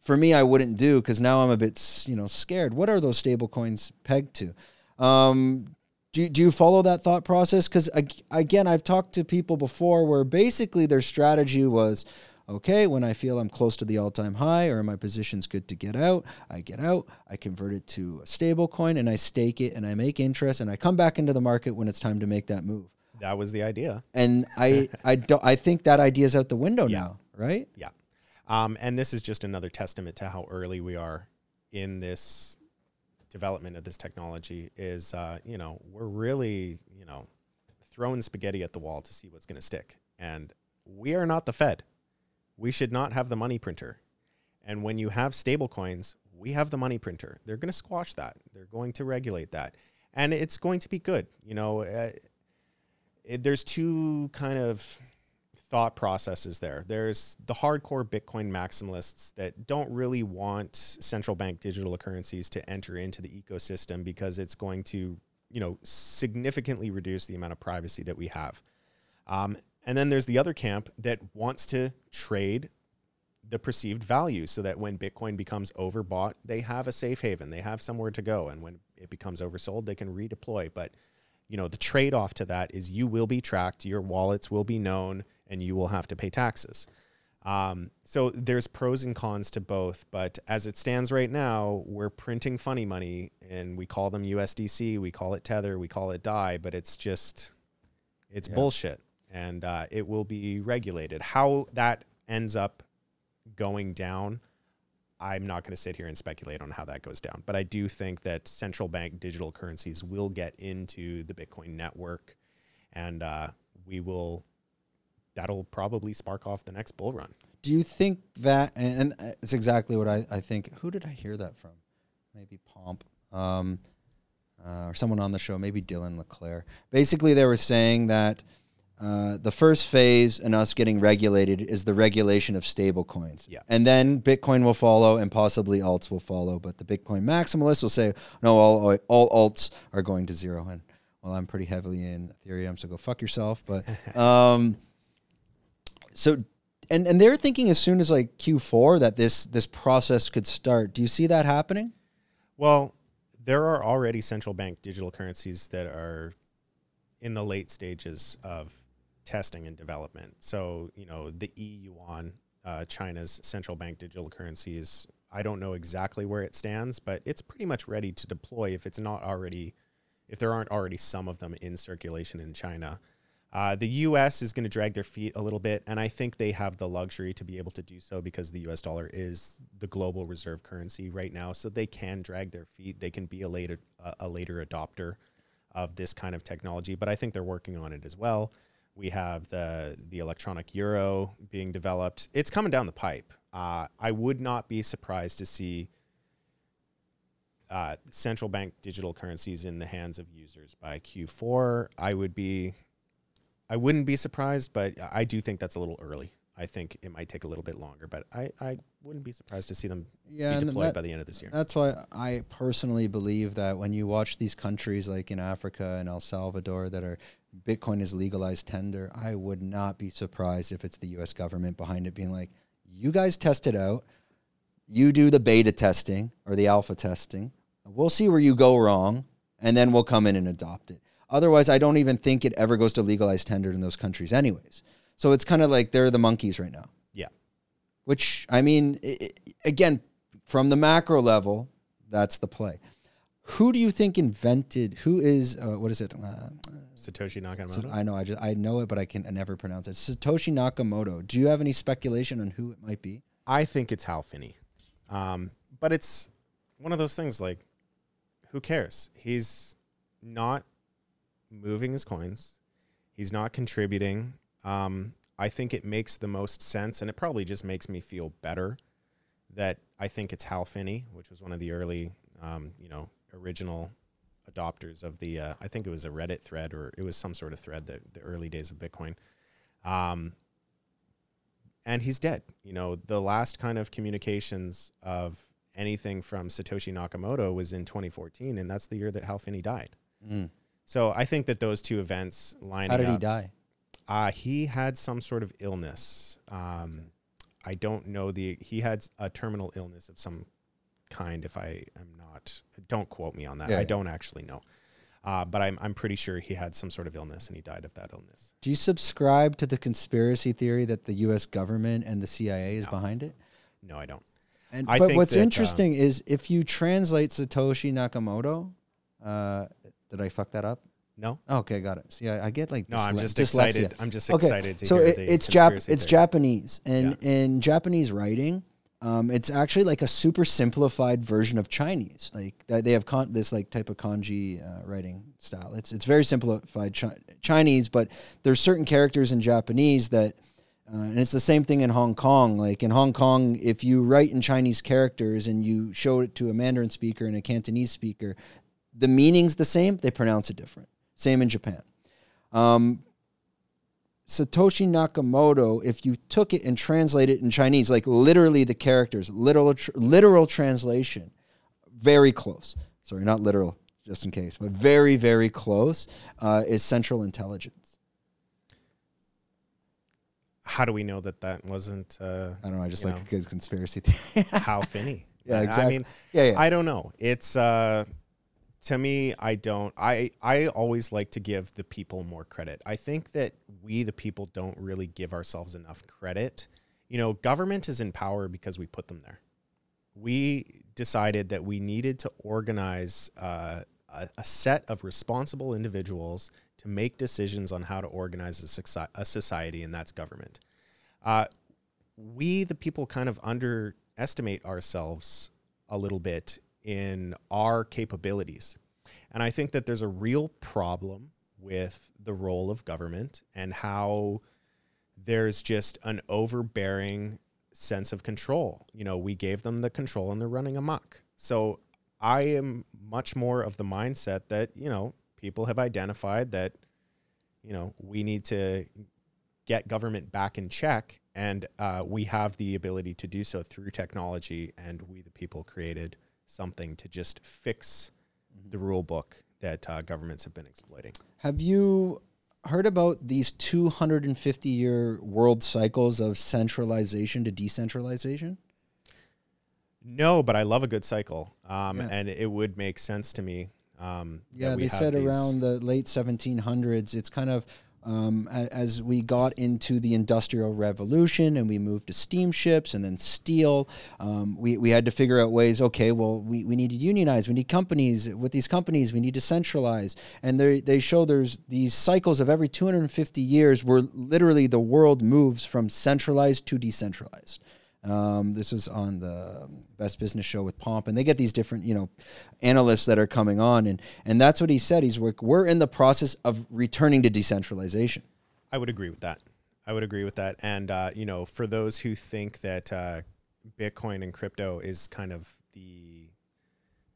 for me, I wouldn't do because now I'm a bit, you know, scared. What are those stable coins pegged to? Um, do, do you follow that thought process? Because again, I've talked to people before where basically their strategy was, okay, when I feel I'm close to the all time high or my position's good to get out, I get out, I convert it to a stable coin and I stake it and I make interest and I come back into the market when it's time to make that move. that was the idea. And I, I don't, I think that idea is out the window (laughs) Yeah. now, right? Yeah. Um, and this is just another testament to how early we are in this development of this technology is, uh, you know, we're really, you know, throwing spaghetti at the wall to see what's going to stick. And we are not the Fed. We should not have the money printer. And when you have stable coins, we have the money printer. They're going to squash that. They're going to regulate that. And it's going to be good. You know, uh, it, there's two kind of thought processes there. There's the hardcore Bitcoin maximalists that don't really want central bank digital currencies to enter into the ecosystem because it's going to, you know, significantly reduce the amount of privacy that we have. Um, and then there's the other camp that wants to trade the perceived value so that when Bitcoin becomes overbought, they have a safe haven, they have somewhere to go. And when it becomes oversold, they can redeploy. But you know, the trade off to that is you will be tracked, your wallets will be known, and you will have to pay taxes. Um, so there's pros and cons to both, but as it stands right now, we're printing funny money, and we call them USDC, we call it Tether, we call it DAI, but it's just it's Yeah. bullshit, and uh, it will be regulated. How that ends up going down, I'm not going to sit here and speculate on how that goes down, but I do think that central bank digital currencies will get into the Bitcoin network, and uh, we will. That'll probably spark off the next bull run. Do you think that, and and it's exactly what I, I think. Who did I hear that from? Maybe Pomp um, uh, or someone on the show, maybe Dylan LeClair. Basically, they were saying that uh, the first phase in us getting regulated is the regulation of stable coins. Yeah. And then Bitcoin will follow and possibly alts will follow. But the Bitcoin maximalists will say, no, all, all alts are going to zero. And well, I'm pretty heavily in Ethereum, so go fuck yourself. But (laughs) um, so and and they're thinking as soon as like Q4 that this this process could start. Do you see that happening? Well, there are already central bank digital currencies that are in the late stages of testing and development. So, you know, the e yuan, uh, China's central bank digital currency is, I don't know exactly where it stands, but it's pretty much ready to deploy if it's not already, if there aren't already some of them in circulation in China. Uh, the U.S. is going to drag their feet a little bit, and I think they have the luxury to be able to do so because the U.S. dollar is the global reserve currency right now. So they can drag their feet. They can be a later a later adopter of this kind of technology, but I think they're working on it as well. We have the the electronic euro being developed. It's coming down the pipe. Uh, I would not be surprised to see uh, central bank digital currencies in the hands of users by Q4. I would be I wouldn't be surprised, but I do think that's a little early. I think it might take a little bit longer, but I, I wouldn't be surprised to see them Yeah, be deployed that- by the end of this year. That's why I personally believe that when you watch these countries like in Africa and El Salvador that are Bitcoin is legalized tender, I would not be surprised if it's the US government behind it being like, you guys test it out. You do the beta testing or the alpha testing. We'll see where you go wrong and then we'll come in and adopt it. Otherwise, I don't even think it ever goes to legalized tender in those countries anyways. So it's kind of like they're the monkeys right now yeah. which I mean, i i again, from the macro level, that's the play. Who do you think invented? Who is uh, what is it? Uh, Satoshi Nakamoto. I know. I just I know it, but I can I never pronounce it. Satoshi Nakamoto. Do you have any speculation on who it might be? I think it's Hal Finney, um, but it's one of those things. Like, who cares? He's not moving his coins. He's not contributing. Um, I think it makes the most sense, and it probably just makes me feel better that I think it's Hal Finney, which was one of the early, um, you know, original adopters of the. Uh, I think it was a Reddit thread or it was some sort of thread that the early days of Bitcoin. Um, and he's dead. You know, the last kind of communications of anything from Satoshi Nakamoto was in 2014, and that's the year that Hal Finney died. Mm. So I think that those two events line How did up. he die? Uh, he had some sort of illness. Um, I don't know the. He had a terminal illness of some kind. If I am not, don't quote me on that. Yeah, I yeah. don't actually know. Uh, but I'm I'm pretty sure he had some sort of illness and he died of that illness. Do you subscribe to the conspiracy theory that the U.S. government and the CIA is No. behind it? No, I don't. And I but what's that, um, interesting is if you translate Satoshi Nakamoto, uh, did I fuck that up? No, Okay, got it. See, I, I get like no. I'm just dyslexia. excited. I'm just Okay, excited to so hear it, it's Jap it's. Japanese and in Japanese writing um, it's actually like a super simplified version of Chinese. Like they have con- this like type of kanji uh, writing style. It's it's very simplified chi- Chinese but there's certain characters in Japanese that uh, and it's the same thing in Hong Kong. Like in Hong Kong if you write in Chinese characters and you show it to a Mandarin speaker and a Cantonese speaker the meaning's the same they pronounce it different. Same in Japan. Um, Satoshi Nakamoto, if you took it and translated it in Chinese, like literally the characters, literal tr- literal translation, very close. Sorry, not literal, just in case, but very very close uh, is Central Intelligence. How do we know that that wasn't uh, I don't know. I just like know. a good conspiracy theory. Hal Finney? (laughs) Yeah, I exactly. mean, yeah, yeah. I don't know. It's uh to me I don't I I always like to give the people more credit. I think that we the people don't really give ourselves enough credit. You know, government is in power because we put them there. We decided that we needed to organize uh, a, a set of responsible individuals to make decisions on how to organize a, a society, and that's government. Uh, we, the people, kind of underestimate ourselves a little bit in our capabilities. And I think that there's a real problem with the role of government and how there's just an overbearing sense of control. You know, we gave them the control and they're running amok. So I am much more of the mindset that, you know, people have identified that, you know, we need to get government back in check and uh, we have the ability to do so through technology and we the people created something to just fix the rule book that uh, governments have been exploiting Have you heard about these 250 year world cycles of centralization to decentralization? no but i love a good cycle um, Yeah. and it would make sense to me um, Yeah, we they said these- around the late 1700s. It's kind of um, as we got into the Industrial Revolution and we moved to steamships and then steel, um, we, we had to figure out ways. Okay, well, we, we need to unionize. We need companies. With these companies, we need to centralize. And they they show there's these cycles of every 250 years where literally the world moves from centralized to decentralized. Um, this is on the Best Business Show with Pomp, and they get these different, you know, analysts that are coming on, and and that's what he said. He's like, we're in the process of returning to decentralization. I would agree with that. I would agree with that. And uh, you know, for those who think that uh, Bitcoin and crypto is kind of the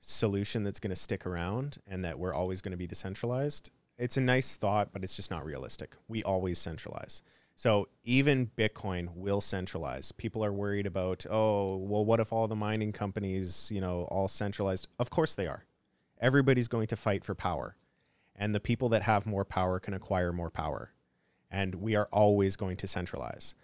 solution that's going to stick around and that we're always going to be decentralized, it's a nice thought, but it's just not realistic. We always centralize. So even Bitcoin will centralize. People are worried about, oh, well, what if all the mining companies, you know, all centralized? Of course they are. Everybody's going to fight for power. And the people that have more power can acquire more power. And we are always going to centralize.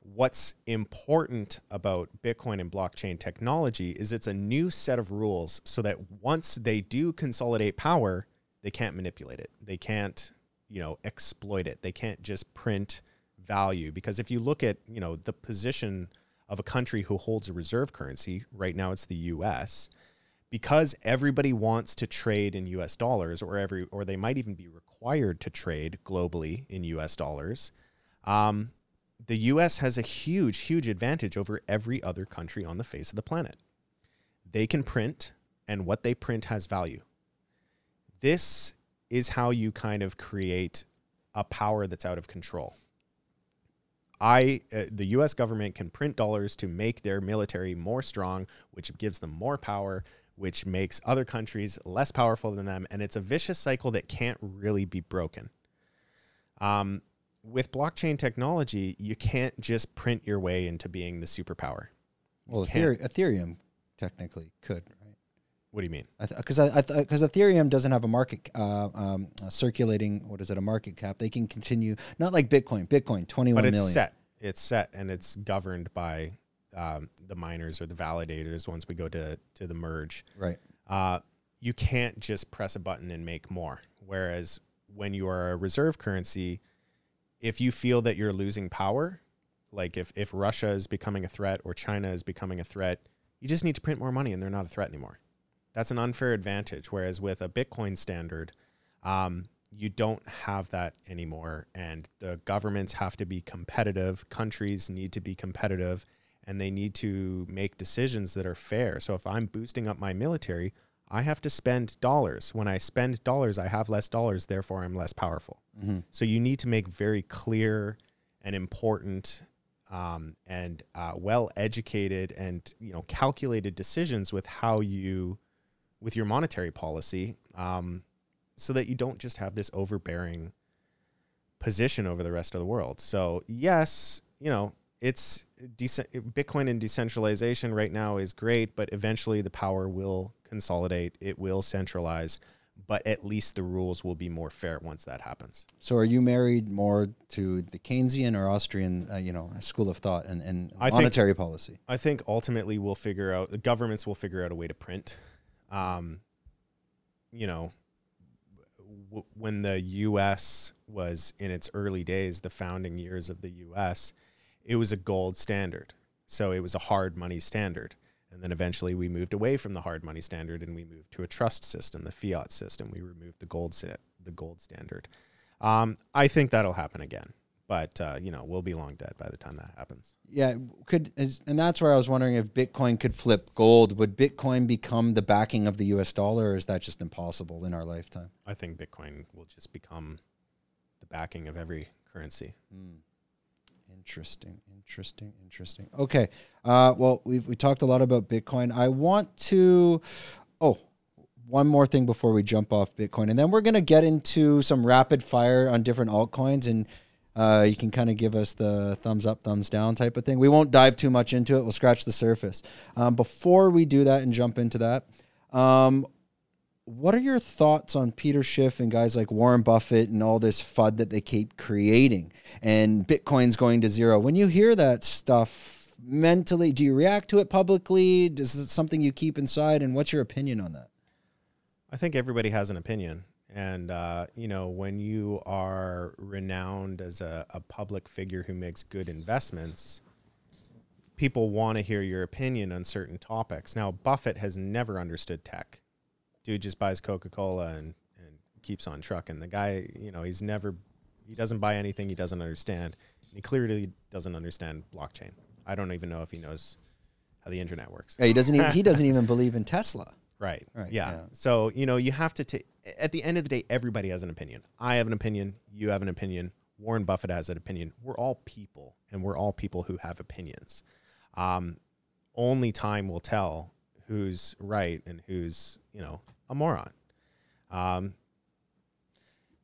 What's important about Bitcoin and blockchain technology is it's a new set of rules so that once they do consolidate power, they can't manipulate it. They can't, you know, exploit it. They can't just print value because if you look at, you know, the position of a country who holds a reserve currency, right now it's the US, because everybody wants to trade in US dollars or every or they might even be required to trade globally in US dollars. Um, the US has a huge huge advantage over every other country on the face of the planet. They can print and what they print has value. This is how you kind of create a power that's out of control. I uh, the US government can print dollars to make their military more strong, which gives them more power, which makes other countries less powerful than them and it's a vicious cycle that can't really be broken. Um, with blockchain technology, you can't just print your way into being the superpower. Well. Ethereum technically could? What do you mean? Because I because Ethereum doesn't have a market uh, um, uh, circulating. What is it? A market cap. They can continue not like Bitcoin. Bitcoin twenty one But million. it's set. It's set and it's governed by um, the miners or the validators once we go to, to the merge. Right. uh, you can't just press a button and make more. Whereas when you are a reserve currency, if you feel that you're losing power, like if, if Russia is becoming a threat or China is becoming a threat, you just need to print more money and they're not a threat anymore. That's an unfair advantage. Whereas with a Bitcoin standard, um, you don't have that anymore. And the governments have to be competitive, countries need to be competitive, and they need to make decisions that are fair. So if I'm boosting up my military, I have to spend dollars. When I spend dollars, I have less dollars, therefore I'm less powerful. So you need to make very clear and important um, and uh, well educated and you know calculated decisions with how you with your monetary policy um, so that you don't just have this overbearing position over the rest of the world. So yes, you know it's Bitcoin and decentralization right now is great, but eventually the power will consolidate. It will centralize, but at least the rules will be more fair once that happens. So, are you married more to the Keynesian or Austrian, uh, you know, school of thought and, and I think- monetary policy? I think ultimately we'll figure out the governments will figure out a way to print. Um, you know, w- when the U.S. was in its early days, the founding years of the U.S., it was a gold standard, so it was a hard money standard. And then eventually we moved away from the hard money standard and we moved to a trust system, the fiat system. We removed the gold the gold standard. Um, I think that'll happen again, but uh, you know we'll be long dead by the time that happens. Yeah, could is, and that's where I was wondering if Bitcoin could flip gold. Would Bitcoin become the backing of the U.S. dollar, or is that just impossible in our lifetime? I think Bitcoin will just become the backing of every currency. Interesting, interesting, interesting. Okay, uh, well, we've we talked a lot about Bitcoin. I want to, oh, one more thing before we jump off Bitcoin, and then we're gonna get into some rapid fire on different altcoins, and uh, you can kind of give us the thumbs up, thumbs down type of thing. We won't dive too much into it. We'll scratch the surface. Um, before we do that and jump into that, um, what are your thoughts on Peter Schiff and guys like Warren Buffett and all this FUD that they keep creating and Bitcoin's going to zero? When you hear that stuff mentally, do you react to it publicly? Is it something you keep inside? And what's your opinion on that? I think everybody has an opinion. And, uh, you know, when you are renowned as a, a public figure who makes good investments, people want to hear your opinion on certain topics. Now, Buffett has never understood tech. Dude just buys Coca Cola and, and keeps on trucking. The guy, you know, he's never, he doesn't buy anything he doesn't understand. He clearly doesn't understand blockchain. I don't even know if he knows how the internet works. Yeah, he doesn't. Even, he doesn't (laughs) even believe in Tesla. Right. Right, Yeah. yeah. So, you know, you have to take, at the end of the day, everybody has an opinion. I have an opinion. You have an opinion. Warren Buffett has an opinion. We're all people, and we're all people who have opinions. Um, only time will tell who's right and who's, you know, a moron. Um,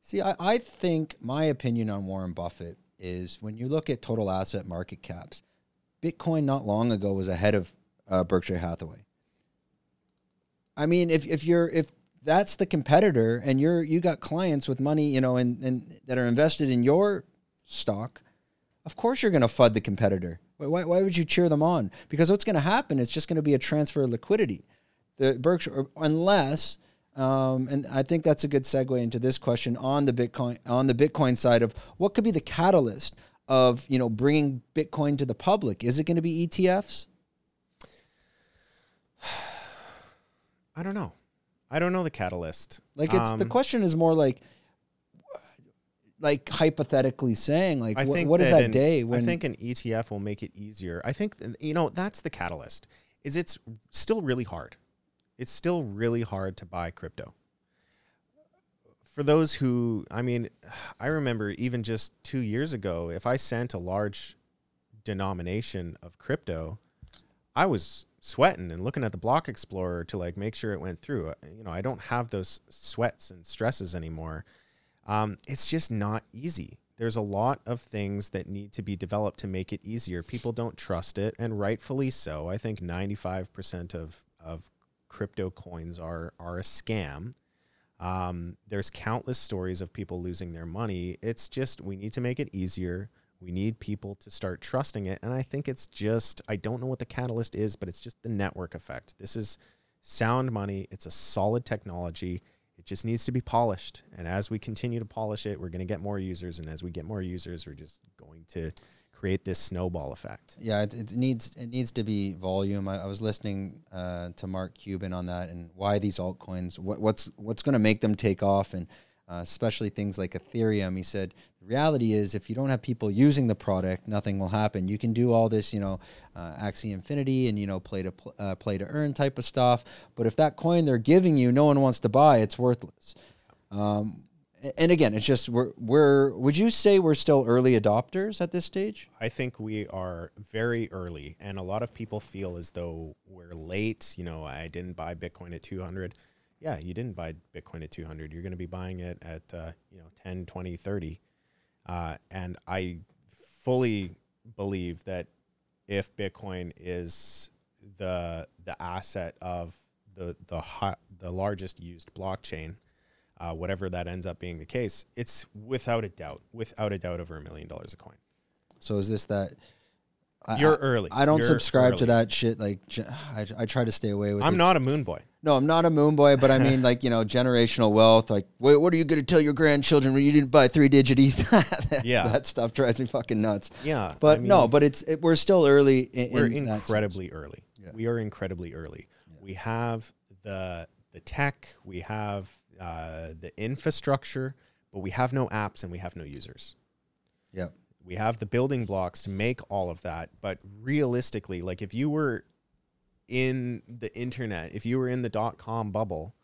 See, I, I think my opinion on Warren Buffett is when you look at total asset market caps, Bitcoin not long ago was ahead of uh, Berkshire Hathaway. I mean, if, if you're if that's the competitor and you're you got clients with money, you know, and, and that are invested in your stock, of course you're going to fud the competitor. Why, why, would you cheer them on? Because what's going to happen is just going to be a transfer of liquidity. The Berkshire, unless, um, and I think that's a good segue into this question on the Bitcoin on the Bitcoin side of what could be the catalyst of you know bringing Bitcoin to the public. Is it going to be ETFs? I don't know. I don't know the catalyst. Like it's the Um, question is more like like hypothetically saying like I think what is that an- day when I think an ETF will make it easier. I think you know that's the catalyst. Is it's still really hard. It's still really hard to buy crypto. For those who, I mean, I remember even just two years ago, if I sent a large denomination of crypto, I was sweating and looking at the block explorer to like make sure it went through. Uh, You know, I don't have those sweats and stresses anymore. Um, it's just not easy. There's a lot of things that need to be developed to make it easier. People don't trust it, and rightfully so. I think 95% of, of crypto coins are, are a scam. Um, there's countless stories of people losing their money. It's just, we need to make it easier. We need people to start trusting it. And I think it's just, I don't know what the catalyst is, but it's just the network effect. This is sound money, it's a solid technology. It just needs to be polished. And as we continue to polish it, we're going to get more users. And as we get more users, we're just going to create this snowball effect. yeah it, it needs it needs to be volume i, I was listening uh, to mark cuban on that and why these altcoins what, what's what's going to make them take off and uh, especially things like ethereum. He said the reality is if you don't have people using the product nothing will happen. You can do all this you know uh, axie infinity and you know play to pl- uh, play to earn type of stuff. But if that coin they're giving you no one wants to buy it's worthless. Um, and again it's just we're, we're would you say we're still early adopters at this stage? I think we are very early, and a lot of people feel as though we're late. You know, I didn't buy Bitcoin at 200. Yeah, you didn't buy Bitcoin at 200. You're going to be buying it at, uh, you know, 10, 20, 30. Uh, and I fully believe that if Bitcoin is the the asset of the the hot, the largest used blockchain, uh, whatever that ends up being the case, it's without a doubt, without a doubt, over a million dollars a coin. So is this that? You're I, early. I don't You're subscribe to that shit. Like I, I try to stay away with. I'm it. not a moon boy. No, I'm not a moon boy, but I mean, like you know, generational wealth. Like, wait, what are you going to tell your grandchildren when you didn't buy three digit ETH? (laughs) Yeah. that stuff drives me fucking nuts. Yeah, But I mean, no, but it's it, we're still early. In, we're in incredibly early. Yeah. We are incredibly early. We have the the tech, we have uh, the infrastructure, but we have no apps and we have no users. Yeah. We have the building blocks to make all of that, but realistically, like if you were in the internet, if you were in the dot com bubble,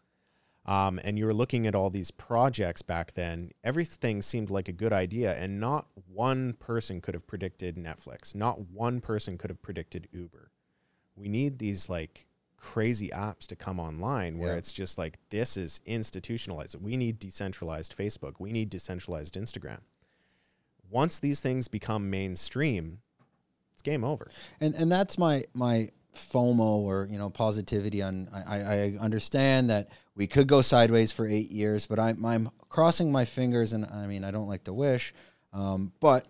um, and you were looking at all these projects back then, everything seemed like a good idea, and not one person could have predicted Netflix. Not one person could have predicted Uber. We need these like crazy apps to come online where Yeah. it's just like this is institutionalized. We need decentralized Facebook. We need decentralized Instagram. Once these things become mainstream, it's game over. and and that's my my FOMO or you know positivity on I, I understand that we could go sideways for eight years, but I'm I'm crossing my fingers and I mean I don't like to wish, um, but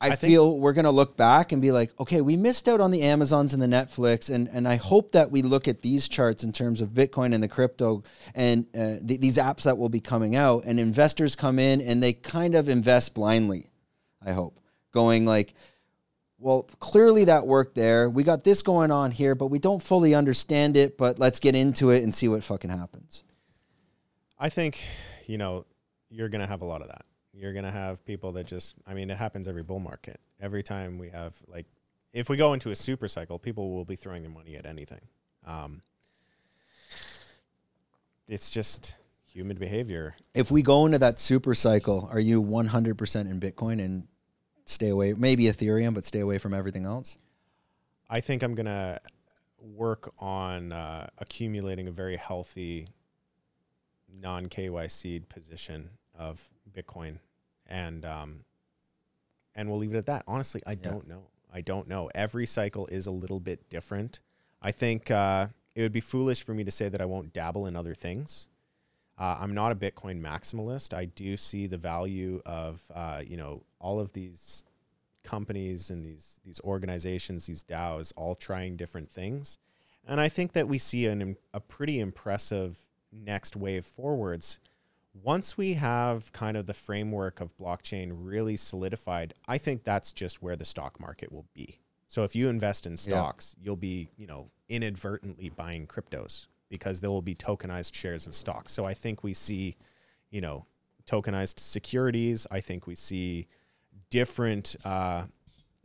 I, I feel we're gonna look back and be like, okay, we missed out on the Amazons and the Netflix, and and I hope that we look at these charts in terms of Bitcoin and the crypto and uh, th- these apps that will be coming out, and investors come in and they kind of invest blindly. I hope going like well, clearly that worked there. We got this going on here, but we don't fully understand it. But let's get into it and see what fucking happens. I think, you know, you're going to have a lot of that. You're going to have people that just, I mean, it happens every bull market. Every time we have, like, if we go into a super cycle, people will be throwing their money at anything. Um, it's just human behavior. If we go into that super cycle, are you 100% in Bitcoin and stay away, maybe Ethereum, but stay away from everything else? I think I'm going to work on uh, accumulating a very healthy non KYC position of Bitcoin, and um, and we'll leave it at that. Honestly, I don't know. I don't know. Every cycle is a little bit different. I think uh, it would be foolish for me to say that I won't dabble in other things. Uh, I'm not a Bitcoin maximalist. I do see the value of uh, you know all of these companies and these these organizations, these DAOs, all trying different things, and I think that we see an, a pretty impressive next wave forwards. Once we have kind of the framework of blockchain really solidified, I think that's just where the stock market will be. So if you invest in stocks, you'll be, you know, inadvertently buying cryptos. Because there will be tokenized shares of stock. So I think we see, you know, tokenized securities. I think we see different uh,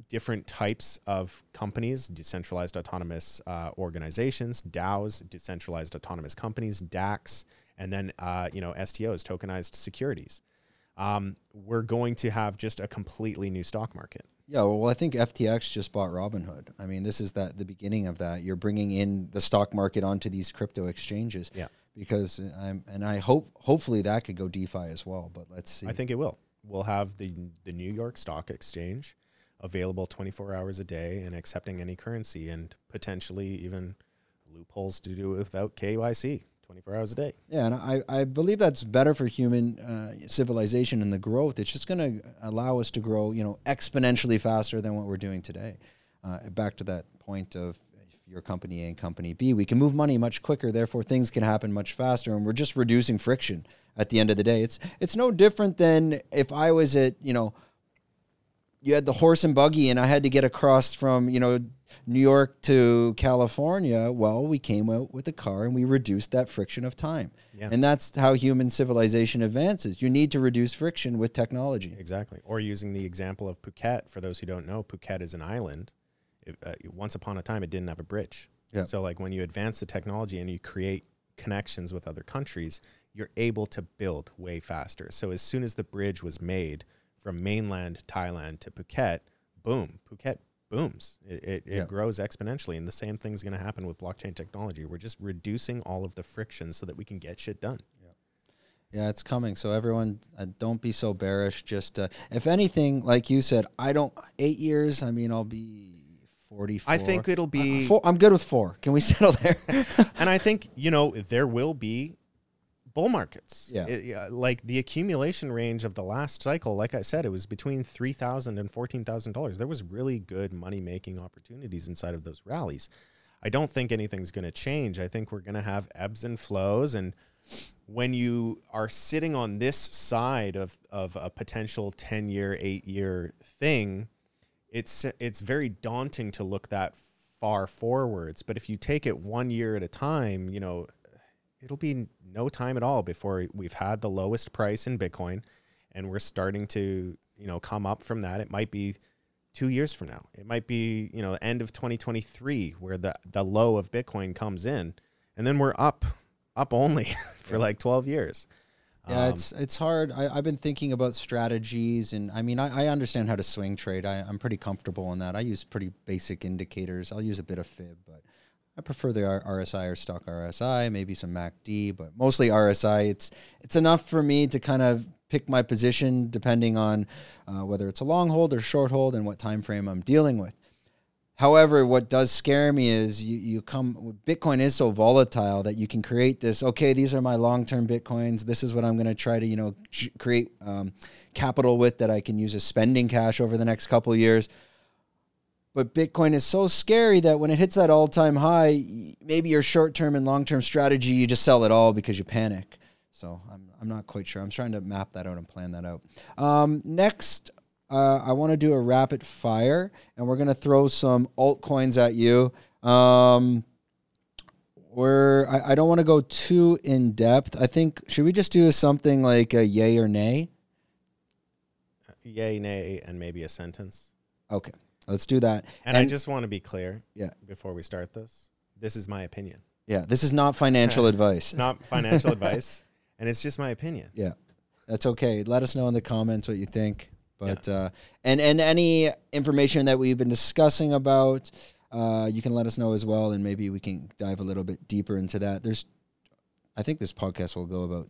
different types of companies, decentralized autonomous uh, organizations, DAOs, decentralized autonomous companies, DACs, and then uh, you know STOs, tokenized securities. Um, we're going to have just a completely new stock market. Yeah, well, I think FTX just bought Robinhood. I mean, this is that the beginning of that. You're bringing in the stock market onto these crypto exchanges. Yeah. Because uh, I'm, and I hope, hopefully, that could go DeFi as well. But let's see. I think it will. We'll have the the New York Stock Exchange available 24 hours a day and accepting any currency, and potentially even loopholes to do without KYC. 24 hours a day. Yeah, and I, I believe that's better for human uh, civilization and the growth. It's just going to allow us to grow, you know, exponentially faster than what we're doing today. Uh, back to that point of if company A and company B, we can move money much quicker. Therefore, things can happen much faster, and we're just reducing friction. At the end of the day, it's it's no different than if I was at you know, you had the horse and buggy, and I had to get across from you know New York to California, well, we came out with a car and we reduced that friction of time. Yeah. And that's how human civilization advances. You need to reduce friction with technology. Exactly. Or using the example of Phuket, for those who don't know, Phuket is an island. It, uh, once upon a time, it didn't have a bridge. Yeah. So, like when you advance the technology and you create connections with other countries, you're able to build way faster. So, as soon as the bridge was made from mainland Thailand to Phuket, boom, Phuket booms. It, it, yeah. it grows exponentially. And the same thing's going to happen with blockchain technology. We're just reducing all of the friction so that we can get shit done. Yeah, yeah it's coming. So everyone, uh, don't be so bearish. Just uh, if anything, like you said, I don't eight years. I mean, I'll be forty-four. I think it'll be. Uh, four, I'm good with four. Can we (laughs) settle there? (laughs) and I think you know there will be bull markets. Yeah. It, like the accumulation range of the last cycle, like I said, it was between $3,000 and $14,000. There was really good money making opportunities inside of those rallies. I don't think anything's going to change. I think we're going to have ebbs and flows. And when you are sitting on this side of, of a potential 10 year, eight year thing, it's, it's very daunting to look that far forwards. But if you take it one year at a time, you know, it'll be no time at all before we've had the lowest price in Bitcoin and we're starting to, you know, come up from that. It might be two years from now. It might be, you know, end of 2023 where the, the low of Bitcoin comes in and then we're up, up only (laughs) for like 12 years. Yeah, um, it's it's hard. I, have been thinking about strategies, and I mean, I, I understand how to swing trade. I, I'm pretty comfortable in that. I use pretty basic indicators. I'll use a bit of fib, but I prefer the RSI or Stoch RSI, maybe some MACD, but mostly RSI. It's it's enough for me to kind of pick my position depending on uh, whether it's a long hold or short hold and what time frame I'm dealing with. However, what does scare me is you, you come Bitcoin is so volatile that you can create this. Okay, these are my long term bitcoins. This is what I'm going to try to you know create um, capital with that I can use as spending cash over the next couple years but Bitcoin is so scary that when it hits that all time high, maybe your short term and long term strategy, you just sell it all because you panic. So I'm, I'm not quite sure. I'm trying to map that out and plan that out. Um, next, uh, I want to do a rapid fire, and we're going to throw some altcoins at you. Um, we're, I, I don't want to go too in depth. I think, should we just do something like a yay or nay? Yay, nay, and maybe a sentence. Okay. Let's do that. And, and I just want to be clear. Yeah. Before we start this, this is my opinion. Yeah. This is not financial (laughs) advice. It's not financial (laughs) advice, and it's just my opinion. Yeah. That's okay. Let us know in the comments what you think. But yeah. uh, and and any information that we've been discussing about, uh, you can let us know as well, and maybe we can dive a little bit deeper into that. There's, I think this podcast will go about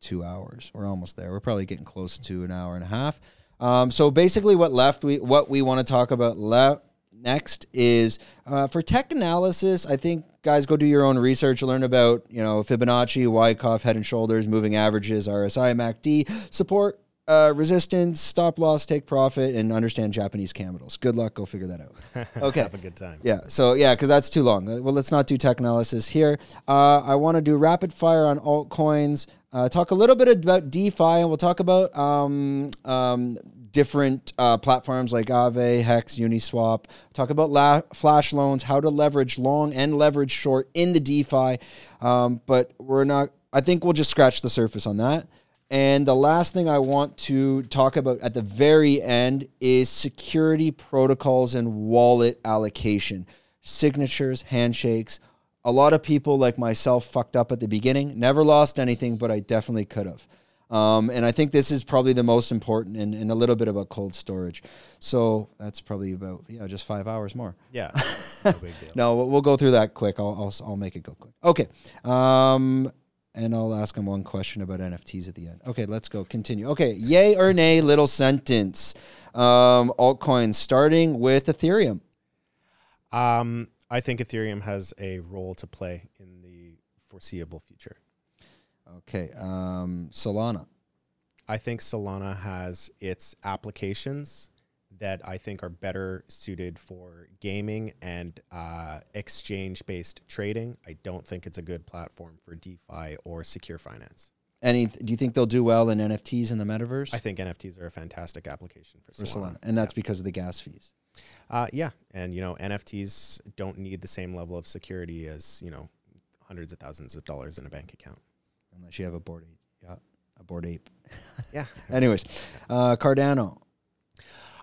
two hours. We're almost there. We're probably getting close to an hour and a half. Um, so basically, what left we what we want to talk about le- next is uh, for tech analysis. I think guys go do your own research, learn about you know Fibonacci, Wyckoff, Head and Shoulders, moving averages, RSI, MACD, support. Uh, resistance, stop loss, take profit, and understand Japanese candles. Good luck. Go figure that out. (laughs) Okay. Have a good time. Yeah. So yeah, because that's too long. Well, let's not do tech analysis here. Uh, I want to do rapid fire on altcoins. Uh, talk a little bit about DeFi, and we'll talk about um, um, different uh, platforms like Aave, Hex, Uniswap. Talk about la- flash loans, how to leverage long and leverage short in the DeFi. Um, but we're not. I think we'll just scratch the surface on that. And the last thing I want to talk about at the very end is security protocols and wallet allocation, signatures, handshakes. A lot of people like myself fucked up at the beginning. Never lost anything, but I definitely could have. Um, and I think this is probably the most important and, and a little bit about cold storage. So that's probably about, yeah, just five hours more. Yeah. (laughs) No big deal. No, we'll- we'll go through that quick. I'll, I'll, I'll make it go quick. Okay. Um, and I'll ask him one question about NFTs at the end. Okay, let's go. Continue. Okay, yay or nay, little sentence. Um, altcoins, starting with Ethereum. Um, I think Ethereum has a role to play in the foreseeable future. Okay, um, Solana. I think Solana has its applications that I think are better suited for gaming and uh, exchange based trading. I don't think it's a good platform for DeFi or secure finance. Any? Do you think they'll do well in NFTs in the metaverse? I think NFTs are a fantastic application for for Solana. Solana, and that's because of the gas fees. Uh, yeah, and you know NFTs don't need the same level of security as you know hundreds of thousands of dollars in a bank account. Unless you have a Bored Ape. Yeah, a Bored Ape. Yeah, (laughs) Anyways, uh, Cardano.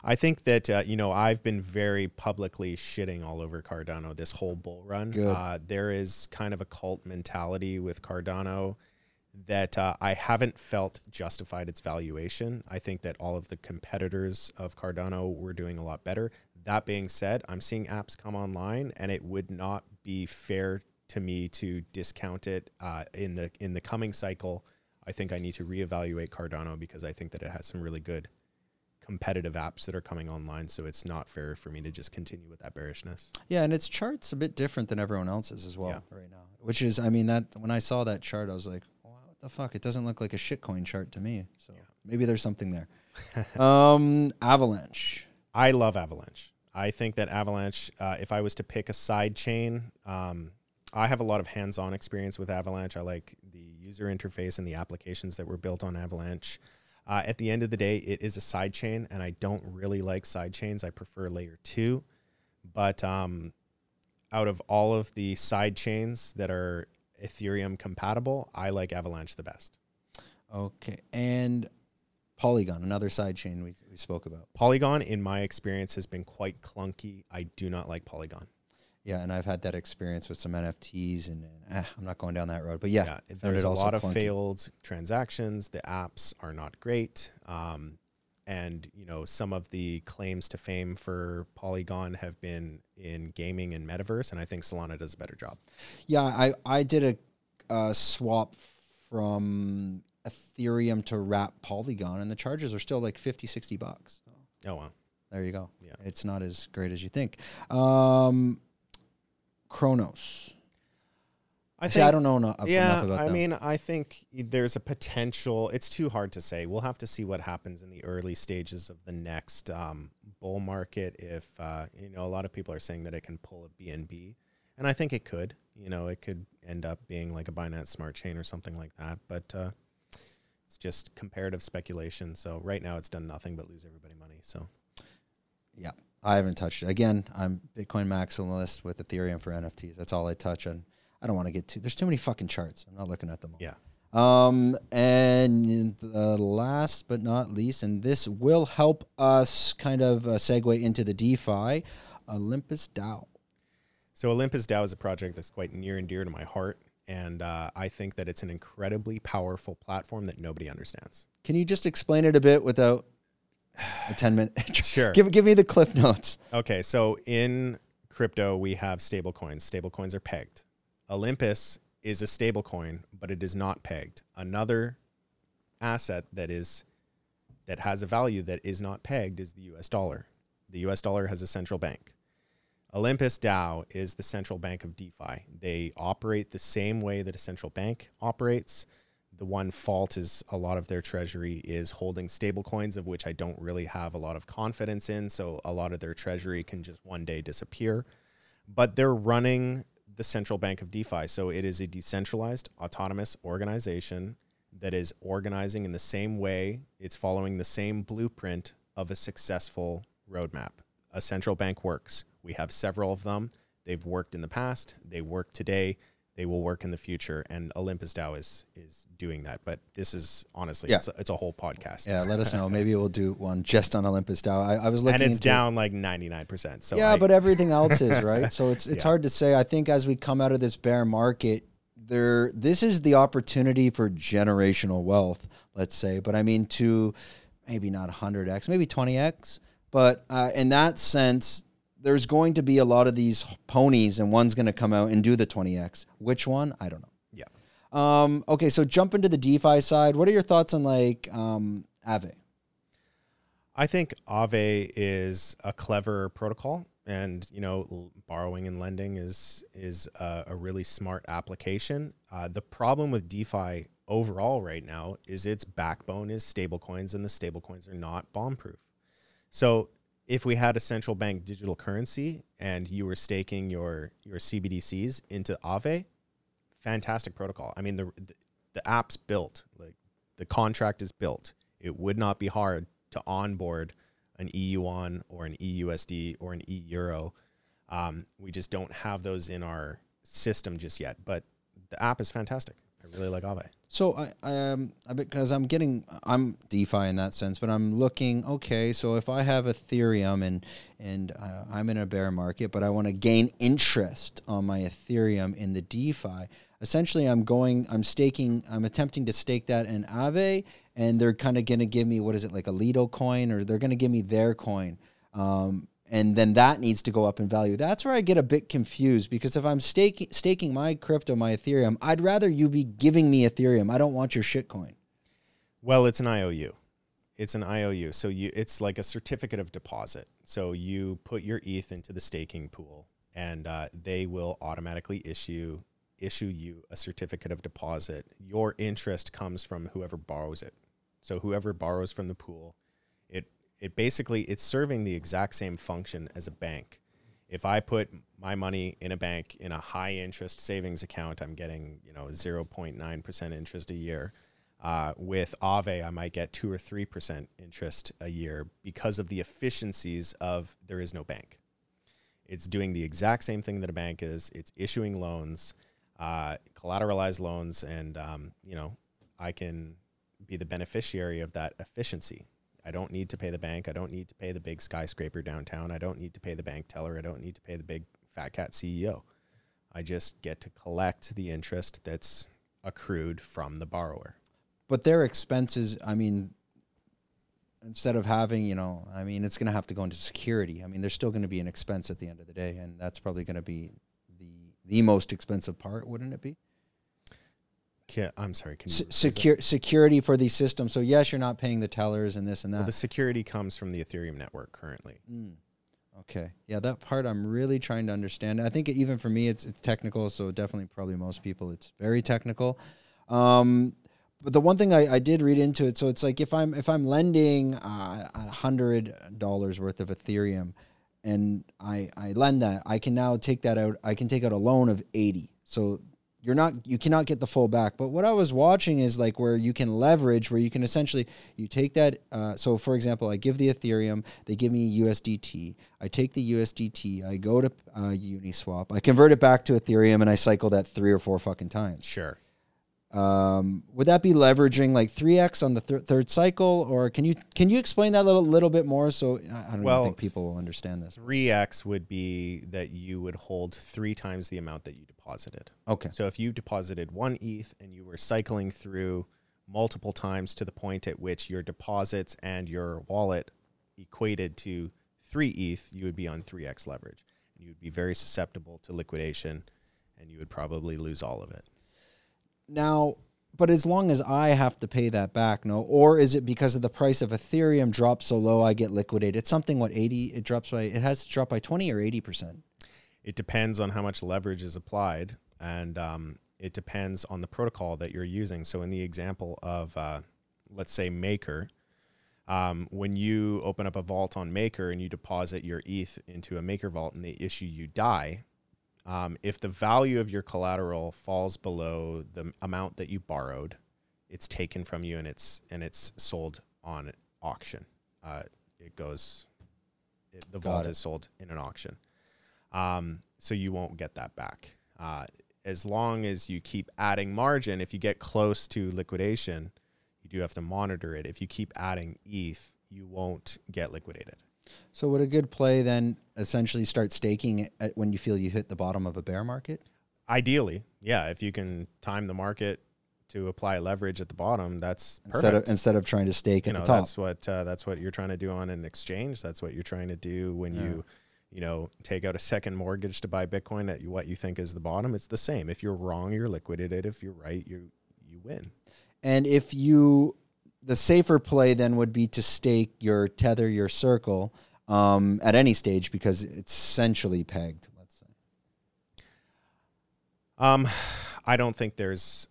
I think that uh, you know I've been very publicly shitting all over Cardano this whole bull run. Uh, there is kind of a cult mentality with Cardano that uh, I haven't felt justified its valuation. I think that all of the competitors of Cardano were doing a lot better. That being said, I'm seeing apps come online, and it would not be fair to me to discount it uh, in the in the coming cycle. I think I need to reevaluate Cardano because I think that it has some really good competitive apps that are coming online. So it's not fair for me to just continue with that bearishness. Yeah, and its chart's a bit different than everyone else's as well Yeah. right now. Which is, I mean, that when I saw that chart, I was like, "Wow, what the fuck? It doesn't look like a shitcoin chart to me. So Yeah. maybe there's something there. (laughs) um, Avalanche. I love Avalanche. I think that Avalanche, uh, if I was to pick a side chain, um, I have a lot of hands on experience with Avalanche. I like the user interface and the applications that were built on Avalanche. Uh, at the end of the day, it is a side chain, and I don't really like side chains. I prefer layer two. But um, out of all of the side chains that are Ethereum compatible, I like Avalanche the best. Okay, and Polygon, another side chain we, we spoke about. Polygon, in my experience, has been quite clunky. I do not like Polygon. Yeah, and I've had that experience with some NFTs, and, and ah, I'm not going down that road. But yeah, yeah, there's a lot of clunky. failed transactions. The apps are not great. Um, and you know some of the claims to fame for Polygon have been in gaming and metaverse, and I think Solana does a better job. Yeah, I I did a uh, swap from Ethereum to wrap Polygon, and the charges are still like 50, 60 bucks. So Oh wow, there you go. Yeah. It's not as great as you think. Um, Cronos. I See, I don't know eno- yeah, enough about I them. mean, I think there's a potential. It's too hard to say. We'll have to see what happens in the early stages of the next um, bull market. If uh, you know, a lot of people are saying that it can pull a BNB, and I think it could. You know, it could end up being like a Binance Smart Chain or something like that. But uh, it's just comparative speculation. So right now, it's done nothing but lose everybody money. So yeah, I haven't touched it. Again, I'm Bitcoin maximalist with Ethereum for NFTs. That's all I touch on. I don't want to get too. There's too many fucking charts. I'm not looking at them all. yeah, Um, and the last but not least, and this will help us kind of uh, segue into the DeFi, Olympus DAO. So Olympus DAO is a project that's quite near and dear to my heart. And uh, I think that it's an incredibly powerful platform that nobody understands. Can you just explain it a bit without a 10 minute? (laughs) Sure. give, give me the cliff notes. Okay, so in crypto, we have stablecoins. Stablecoins are pegged. Olympus is a stablecoin, but it is not pegged. Another asset that is that has a value that is not pegged is the US dollar. The US dollar has a central bank. Olympus DAO is the central bank of DeFi. They operate the same way that a central bank operates. The one fault is a lot of their treasury is holding stable coins, of which I don't really have a lot of confidence in. So a lot of their treasury can just one day disappear. But they're running the central bank of DeFi. So it is a decentralized, autonomous organization that is organizing in the same way. It's following the same blueprint of a successful roadmap. A central bank works. We have several of them. They've worked in the past. They work today. They will work in the future. And Olympus DAO is is doing that. But this is honestly, Yeah. it's, a, it's a whole podcast. Yeah, let us know. (laughs) Maybe we'll do one just on Olympus DAO. I, I was looking and it's into it. down like ninety nine percent. So yeah, I- but everything else is right. So it's (laughs) it's Yeah. hard to say. I think as we come out of this bear market, there this is the opportunity for generational wealth. Let's say, but I mean to maybe not hundred x, maybe twenty x. But uh, in that sense, there's going to be a lot of these ponies, and one's going to come out and do the twenty x. Which one? I don't know. yeah. Um, okay, so jump into the DeFi side. What are your thoughts on like um, Aave? I think Aave is a clever protocol, and you know, l- borrowing and lending is is a, a really smart application. Uh, the problem with DeFi overall right now is its backbone is stablecoins, and the stablecoins are not bomb-proof. So, if we had a central bank digital currency and you were staking your your CBDCs into Aave, fantastic protocol. I mean, the the, the app's built, like the contract is built. It would not be hard to onboard an EUON or an EUSD or an Euro. Um, we just don't have those in our system just yet. But the app is fantastic. I really like Aave. So I, um I- because I'm getting I'm DeFi in that sense, but I'm looking okay. So if I have Ethereum and and uh, I'm in a bear market, but I want to gain interest on my Ethereum in the DeFi, essentially I'm going I'm staking I'm attempting to stake that in Aave, and they're kind of gonna give me what is it like a Lido coin, or they're gonna give me their coin. Um, and then that needs to go up in value. That's where I get a bit confused because if I'm staking staking my crypto, my Ethereum, I'd rather you be giving me Ethereum. I don't want your shitcoin. Well, it's an IOU. It's an IOU. So you it's like a certificate of deposit. So you put your ETH into the staking pool and uh, they will automatically issue issue you a certificate of deposit. Your interest comes from whoever borrows it. So whoever borrows from the pool, it basically it's serving the exact same function as a bank. If I put my money in a bank in a high interest savings account, I'm getting, you know, 0.9% interest a year. Uh, with Aave, I might get two or three percent interest a year because of the efficiencies of there is no bank. It's doing the exact same thing that a bank is. It's issuing loans, uh, collateralized loans, and um, you know I can be the beneficiary of that efficiency. I don't need to pay the bank. I don't need to pay the big skyscraper downtown. I don't need to pay the bank teller. I don't need to pay the big fat cat CEO. I just get to collect the interest that's accrued from the borrower. But their expenses, I mean, instead of having, you know, I mean, it's going to have to go into security. I mean, there's still going to be an expense at the end of the day, and that's probably going to be the the most expensive part, wouldn't it be? Ca- I'm sorry. Can you Se- rephrase that? secure security for these systems. So yes, you're not paying the tellers and this and that. Well, the security comes from the Ethereum network currently. Mm. Okay. Yeah, that part I'm really trying to understand. I think even for me, it's it's technical. So definitely, probably most people, it's very technical. Um, but the one thing I, I did read into it, so it's like if I'm if I'm lending uh, a hundred dollars worth of Ethereum, and I I lend that, I can now take that out. I can take out a loan of eighty. So you're not you cannot get the full back. But what i was watching is like where you can leverage where you can essentially you take that uh, so for example i give the ethereum they give me usdt i take the usdt i go to uh, uniswap i convert it back to ethereum and i cycle that three or four fucking times. Sure. Um, would that be leveraging like 3x on the thir- third cycle or can you can you explain that a little, little bit more so i I don't Well, think people will understand this 3x would be that you would hold three times the amount that you deposited. okay So if you deposited one ETH and you were cycling through multiple times to the point at which your deposits and your wallet equated to three ETH, you would be on 3x leverage. And you would be very susceptible to liquidation and you would probably lose all of it. Now, but as long as I have to pay that back, no, or is it because of the price of Ethereum drops so low I get liquidated? It's something what eighty it drops by it has to drop by twenty or eighty percent. It depends on how much leverage is applied, and um, it depends on the protocol that you're using. So, in the example of, uh, let's say, Maker, um, when you open up a vault on Maker and you deposit your ETH into a Maker vault and they issue you DAI, um, if the value of your collateral falls below the amount that you borrowed, it's taken from you and it's and it's sold on auction. Uh, it goes, it, the Got vault it. is sold in an auction. Um, so you won't get that back. Uh, as long as you keep adding margin, if you get close to liquidation, you do have to monitor it. If you keep adding ETH, you won't get liquidated. So would a good play then essentially start staking at when you feel you hit the bottom of a bear market? Ideally, yeah, if you can time the market to apply leverage at the bottom, that's Instead of instead of trying to stake you at know the top. that's what uh, that's what you're trying to do on an exchange. That's what you're trying to do when Yeah. you you know take out a second mortgage to buy bitcoin at what you think is the bottom. It's the same. If you're wrong you're liquidated. If you're right you you win. And if you, the safer play then would be to stake your tether, your circle, um, at any stage because it's essentially pegged. Let's say. um i don't think there's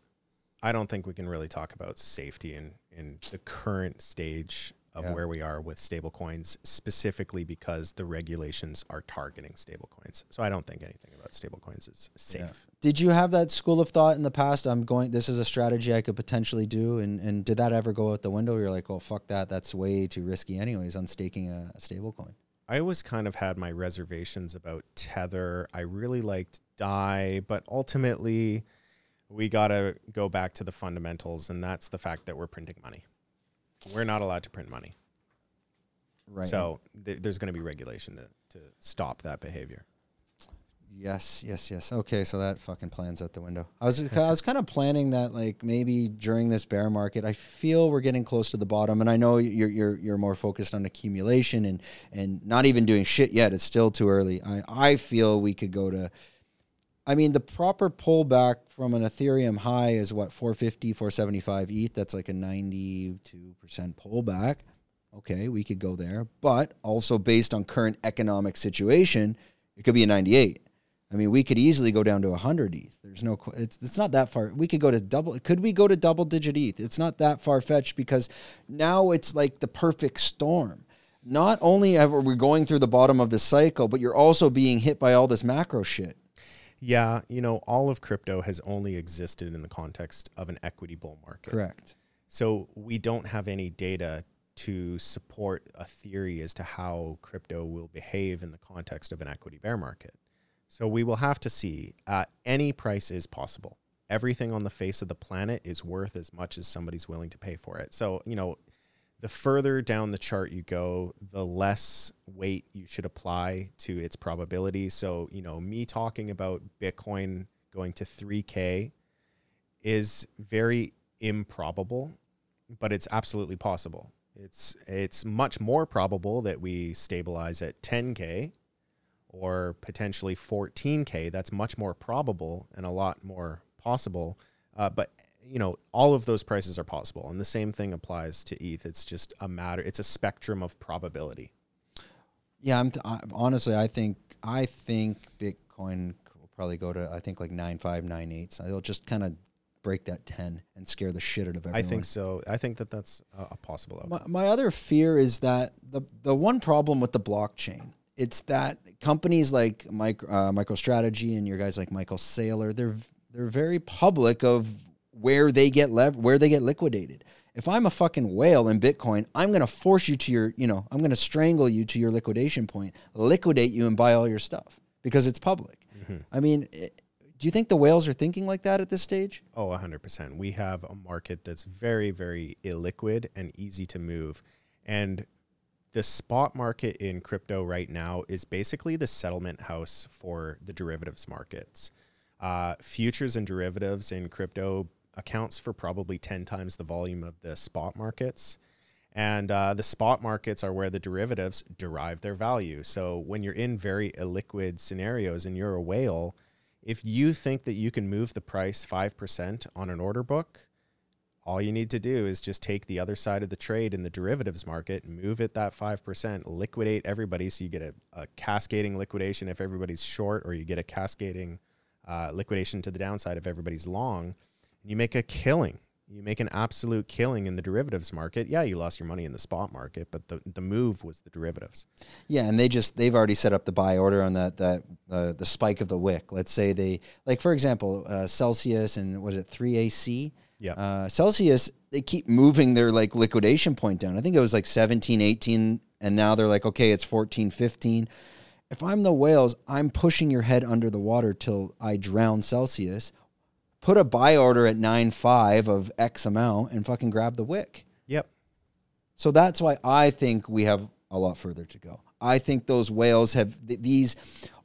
i don't think we can really talk about safety in in the current stage of Yeah. where we are with stablecoins specifically because the regulations are targeting stablecoins so i don't think anything about stablecoins is safe Did you have that school of thought in the past? I'm going. This is a strategy I could potentially do, and and did that ever go out the window? You're like, oh fuck that. That's way too risky, anyways. On staking a, a stable coin. I always kind of had my reservations about Tether. I really liked Dai, but ultimately, we got to go back to the fundamentals, and that's the fact that we're printing money. We're not allowed to print money. Right. So th- there's going to be regulation to, to stop that behavior. Yes, yes, yes. Okay, so that fucking plan's out the window. I was (laughs) I was kind of planning that like maybe during this bear market, I feel we're getting close to the bottom, and I know you're you're you're more focused on accumulation and and not even doing shit yet. It's still too early. I I feel we could go to. I mean, the proper pullback from an Ethereum high is what 450, 475 ETH. That's like a 92% pullback. Okay, we could go there, but also based on current economic situation, it could be a 98. I mean, we could easily go down to 100 ETH. There's no, it's, it's not that far. We could go to double, could we go to double digit ETH? It's not that far fetched because now it's like the perfect storm. Not only are we going through the bottom of the cycle, but you're also being hit by all this macro shit. Yeah, you know, all of crypto has only existed in the context of an equity bull market. Correct. So we don't have any data to support a theory as to how crypto will behave in the context of an equity bear market. So we will have to see. Uh, any price is possible. Everything on the face of the planet is worth as much as somebody's willing to pay for it. So, you know, the further down the chart you go, the less weight you should apply to its probability. So, you know, me talking about Bitcoin going to 3K is very improbable, but it's absolutely possible. It's it's much more probable that we stabilize at 10k or potentially 14k. That's much more probable and a lot more possible. Uh, but you know, all of those prices are possible, and the same thing applies to ETH. It's just a matter. It's a spectrum of probability. Yeah, I'm t- I, honestly, I think I think Bitcoin will probably go to I think like nine five nine eight. So it'll just kind of break that ten and scare the shit out of everyone. I think so. I think that that's a, a possible outcome. My, my other fear is that the the one problem with the blockchain it's that companies like micro, uh, MicroStrategy and your guys like Michael Saylor they're they're very public of where they get lev- where they get liquidated. If I'm a fucking whale in Bitcoin, I'm gonna force you to your you know I'm gonna strangle you to your liquidation point, liquidate you and buy all your stuff because it's public. I mean. It, do you think the whales are thinking like that at this stage? Oh, 100%. We have a market that's very, very illiquid and easy to move. And the spot market in crypto right now is basically the settlement house for the derivatives markets. Uh, futures and derivatives in crypto accounts for probably 10 times the volume of the spot markets. And uh, the spot markets are where the derivatives derive their value. So when you're in very illiquid scenarios and you're a whale, if you think that you can move the price 5% on an order book, all you need to do is just take the other side of the trade in the derivatives market, move it that 5%, liquidate everybody. So you get a, a cascading liquidation if everybody's short, or you get a cascading uh, liquidation to the downside if everybody's long. And you make a killing. You make an absolute killing in the derivatives market. Yeah, you lost your money in the spot market, but the, the move was the derivatives. Yeah, and they just they've already set up the buy order on that that uh, the spike of the wick. Let's say they like for example uh, Celsius and was it three AC? Yeah. Uh, Celsius they keep moving their like liquidation point down. I think it was like 17, 18 and now they're like, okay, it's 14, 15. If I'm the whales, I'm pushing your head under the water till I drown Celsius. Put a buy order at 9.5 of X amount and fucking grab the wick. Yep. So that's why I think we have a lot further to go. I think those whales have th- these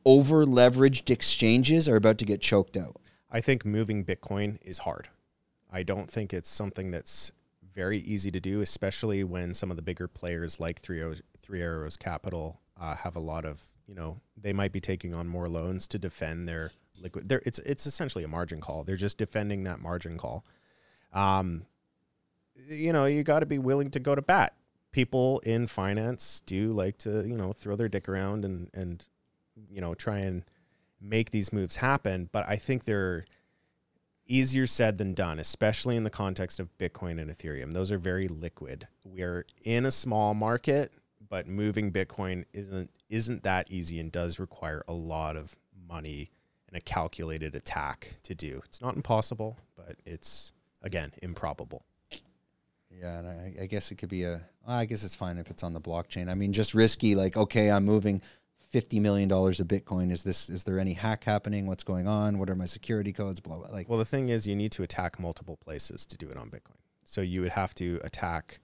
over leveraged exchanges are about to get choked out. I think moving Bitcoin is hard. I don't think it's something that's very easy to do, especially when some of the bigger players like Three Arrows, Arrows Capital uh, have a lot of, you know, they might be taking on more loans to defend their liquid. They're, it's it's essentially a margin call. They're just defending that margin call. Um, you know, you got to be willing to go to bat. People in finance do like to, you know, throw their dick around and and you know try and make these moves happen. But I think they're easier said than done, especially in the context of Bitcoin and Ethereum. Those are very liquid. We are in a small market, but moving Bitcoin isn't isn't that easy and does require a lot of money and a calculated attack to do. It's not impossible, but it's again improbable. Yeah, and I, I guess it could be a. I guess it's fine if it's on the blockchain. I mean, just risky. Like, okay, I'm moving fifty million dollars of Bitcoin. Is this? Is there any hack happening? What's going on? What are my security codes? Blah blah. Like, Well, the thing is, you need to attack multiple places to do it on Bitcoin. So you would have to attack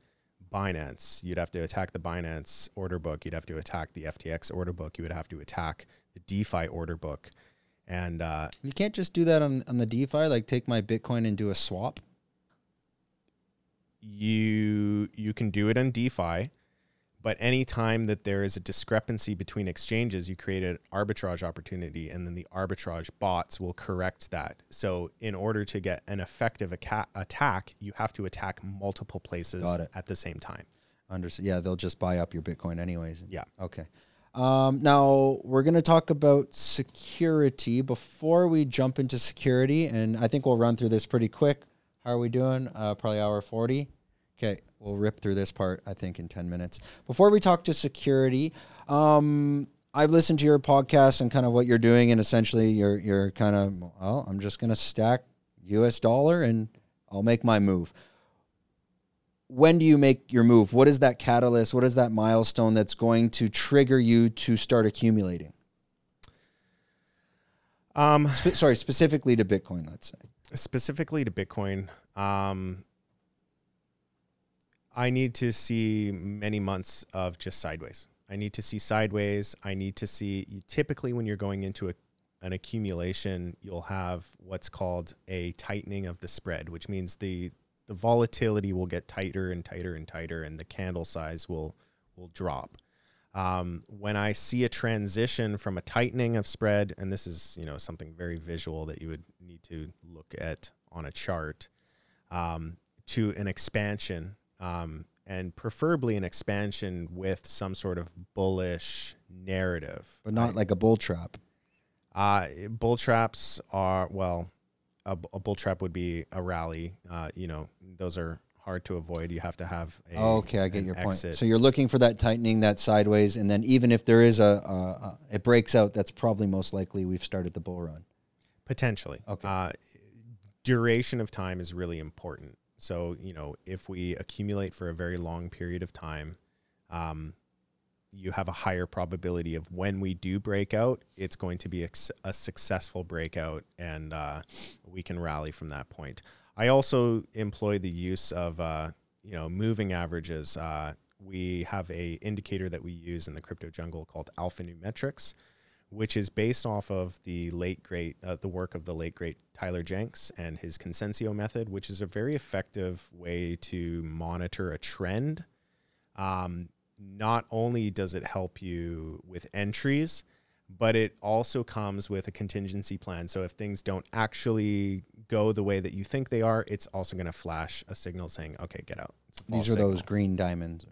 Binance. You'd have to attack the Binance order book. You'd have to attack the FTX order book. You would have to attack the DeFi order book. And uh, you can't just do that on on the DeFi. Like, take my Bitcoin and do a swap. you you can do it on DeFi, but anytime that there is a discrepancy between exchanges, you create an arbitrage opportunity, and then the arbitrage bots will correct that. So, in order to get an effective aca- attack, you have to attack multiple places at the same time. Understood. Yeah, they'll just buy up your Bitcoin anyways. Yeah. Okay. Um, now we're going to talk about security before we jump into security, and I think we'll run through this pretty quick. How are we doing? Uh, probably hour forty. Okay, we'll rip through this part. I think in ten minutes. Before we talk to security, um, I've listened to your podcast and kind of what you're doing, and essentially you're you're kind of well, I'm just going to stack U.S. dollar and I'll make my move when do you make your move? What is that catalyst? What is that milestone that's going to trigger you to start accumulating? Um, Spe- sorry, specifically to Bitcoin, let's say. specifically to Bitcoin, um, I need to see many months of just sideways. I need to see sideways. I need to see typically when you're going into a, an accumulation, you'll have what's called a tightening of the spread, which means the the volatility will get tighter and tighter and tighter, and the candle size will will drop. Um, when I see a transition from a tightening of spread, and this is you know something very visual that you would need to look at on a chart, um, to an expansion, um, and preferably an expansion with some sort of bullish narrative, But not like a bull trap. uh, bull traps are well, a, a bull trap would be a rally. Uh, you know, those are hard to avoid. You have to have a Oh, okay, I get your point. exit. So you're looking for that tightening, that sideways, and then even if there is a, a, a it breaks out, that's probably most likely we've started the bull run. Potentially. Okay. Uh, duration of time is really important. So, you know, if we accumulate for a very long period of time, um, you have a higher probability of when we do break out, it's going to be a, a successful breakout and uh, we can rally from that point. I also employ the use of, uh, you know, moving averages. Uh, we have a indicator that we use in the crypto jungle called Alpha alphanumerics which is based off of the late great uh, the work of the late great Tyler Jenks and his Consensio method, which is a very effective way to monitor a trend. Um, not only does it help you with entries, but it also comes with a contingency plan. So if things don't actually go the way that you think they are, it's also going to flash a signal saying, "Okay, get out." It's a false These are those green diamonds.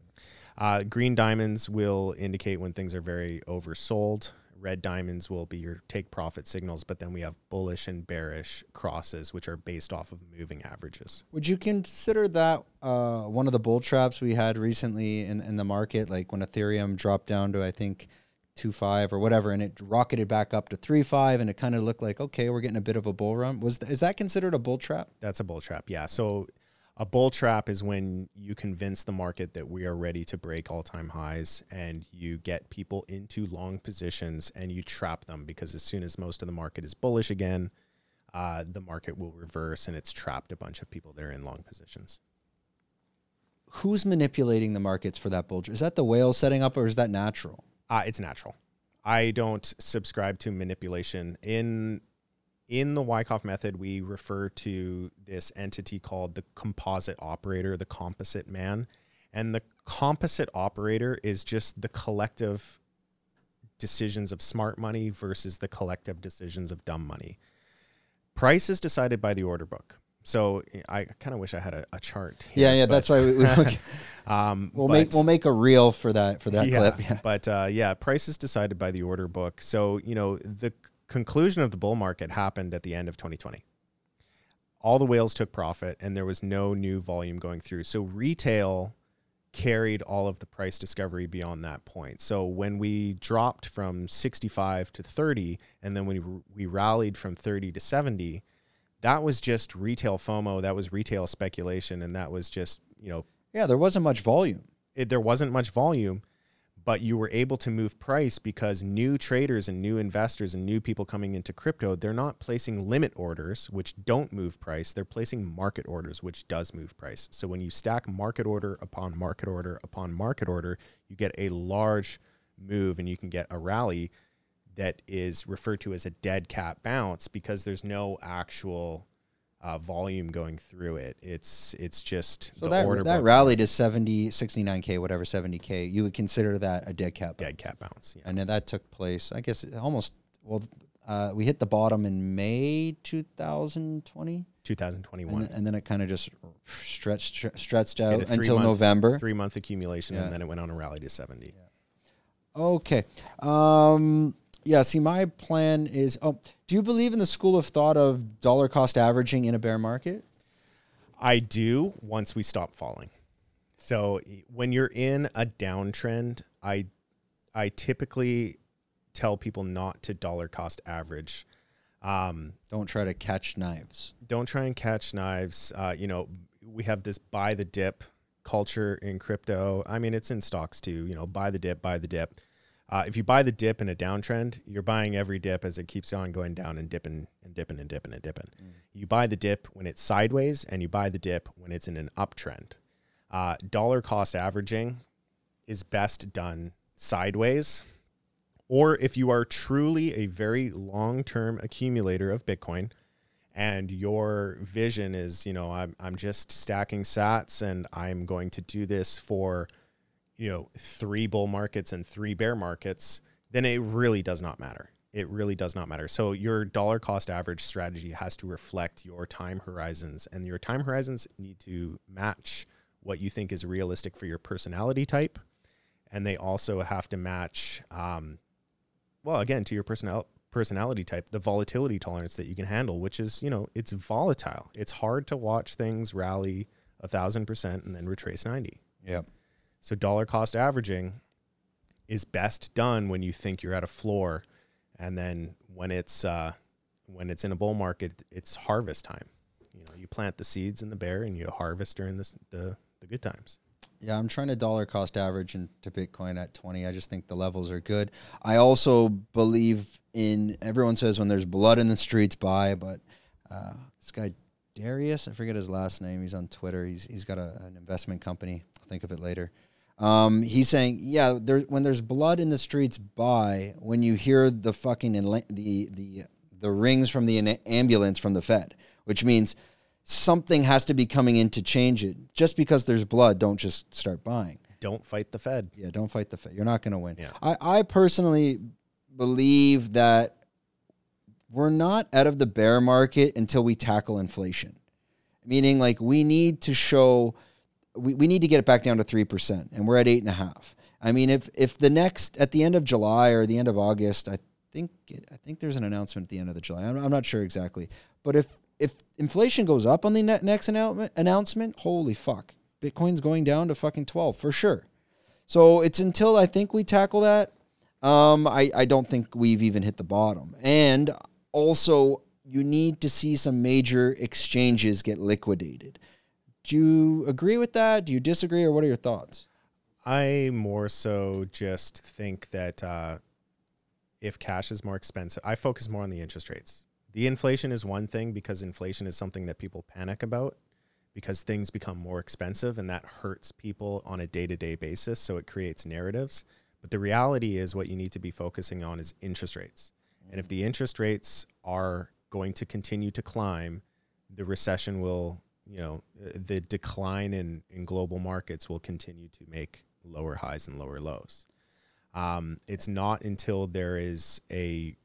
Uh, green diamonds will indicate when things are very oversold. Red diamonds will be your take profit signals, but then we have bullish and bearish crosses, which are based off of moving averages. Would you consider that uh, one of the bull traps we had recently in, in the market, like when Ethereum dropped down to I think two five or whatever, and it rocketed back up to three five, and it kind of looked like okay, we're getting a bit of a bull run. Was th- is that considered a bull trap? That's a bull trap. Yeah. So A bull trap is when you convince the market that we are ready to break all time highs and you get people into long positions and you trap them because as soon as most of the market is bullish again, uh, the market will reverse and it's trapped a bunch of people that are in long positions. Who's manipulating the markets for that bull? Is that the whale setting up or is that natural? Uh, it's natural. I don't subscribe to manipulation. In in the Wyckoff method, we refer to this entity called the composite operator, the composite man. And the composite operator is just the collective decisions of smart money versus the collective decisions of dumb money. Price is decided by the order book. So I kind of wish I had a, a chart. Here, yeah, yeah, but, that's why we, we (laughs) (laughs) um, we'll but, make we'll make a reel for that for that yeah, clip. Yeah. But uh, yeah, price is decided by the order book. So you know the conclusion of the bull market happened at the end of 2020. All the whales took profit and there was no new volume going through. So retail carried all of the price discovery beyond that point. So when we dropped from 65 to 30 and then when we, we rallied from 30 to 70, that was just retail FOMO, that was retail speculation and that was just, you know, yeah, there wasn't much volume. It, there wasn't much volume but you were able to move price because new traders and new investors and new people coming into crypto, they're not placing limit orders, which don't move price. They're placing market orders, which does move price. So when you stack market order upon market order upon market order, you get a large move and you can get a rally that is referred to as a dead cat bounce because there's no actual uh, volume going through it. It's it's just so that that book. rally to 70, 69k, whatever 70k. You would consider that a dead cat dead cat bounce, yeah. and then that took place. I guess almost well. Uh, we hit the bottom in May 2020. 2021, and, and then it kind of just stretched stretched out until month, November. Three month accumulation, yeah. and then it went on a rally to 70. Yeah. Okay. Um, yeah, see, my plan is. Oh, do you believe in the school of thought of dollar cost averaging in a bear market? I do. Once we stop falling, so when you're in a downtrend, I, I typically tell people not to dollar cost average. Um, don't try to catch knives. Don't try and catch knives. Uh, you know, we have this buy the dip culture in crypto. I mean, it's in stocks too. You know, buy the dip, buy the dip. Uh, if you buy the dip in a downtrend, you're buying every dip as it keeps on going down and dipping and dipping and dipping and dipping. Mm. You buy the dip when it's sideways, and you buy the dip when it's in an uptrend. Uh, dollar cost averaging is best done sideways, or if you are truly a very long term accumulator of Bitcoin and your vision is, you know, I'm, I'm just stacking sats and I'm going to do this for you know, three bull markets and three bear markets, then it really does not matter. It really does not matter. So your dollar cost average strategy has to reflect your time horizons, and your time horizons need to match what you think is realistic for your personality type, and they also have to match, um, well, again, to your personal personality type, the volatility tolerance that you can handle, which is, you know, it's volatile. It's hard to watch things rally a thousand percent and then retrace ninety. Yeah. So dollar cost averaging is best done when you think you're at a floor, and then when it's uh, when it's in a bull market, it's harvest time. You know, you plant the seeds in the bear and you harvest during the the, good times. Yeah, I'm trying to dollar cost average into Bitcoin at 20. I just think the levels are good. I also believe in everyone says when there's blood in the streets, buy. But uh, this guy Darius, I forget his last name. He's on Twitter. He's he's got a, an investment company. I'll think of it later. Um, he's saying, yeah, there, when there's blood in the streets, buy. When you hear the fucking inla- the the the rings from the ambulance from the Fed, which means something has to be coming in to change it. Just because there's blood, don't just start buying. Don't fight the Fed. Yeah, don't fight the Fed. You're not going to win. Yeah. I, I personally believe that we're not out of the bear market until we tackle inflation. Meaning, like, we need to show we, we need to get it back down to 3%, and we're at 8.5. I mean, if, if the next, at the end of July or the end of August, I think I think there's an announcement at the end of the July. I'm, I'm not sure exactly. But if, if inflation goes up on the next announcement, holy fuck. Bitcoin's going down to fucking 12 for sure. So it's until I think we tackle that, um, I, I don't think we've even hit the bottom. And also, you need to see some major exchanges get liquidated do you agree with that? Do you disagree, or what are your thoughts? I more so just think that uh, if cash is more expensive, I focus more on the interest rates. The inflation is one thing because inflation is something that people panic about because things become more expensive and that hurts people on a day to day basis. So it creates narratives. But the reality is, what you need to be focusing on is interest rates. And if the interest rates are going to continue to climb, the recession will, you know, the decline in, in global markets will continue to make lower highs and lower lows. Um, it's not until there is a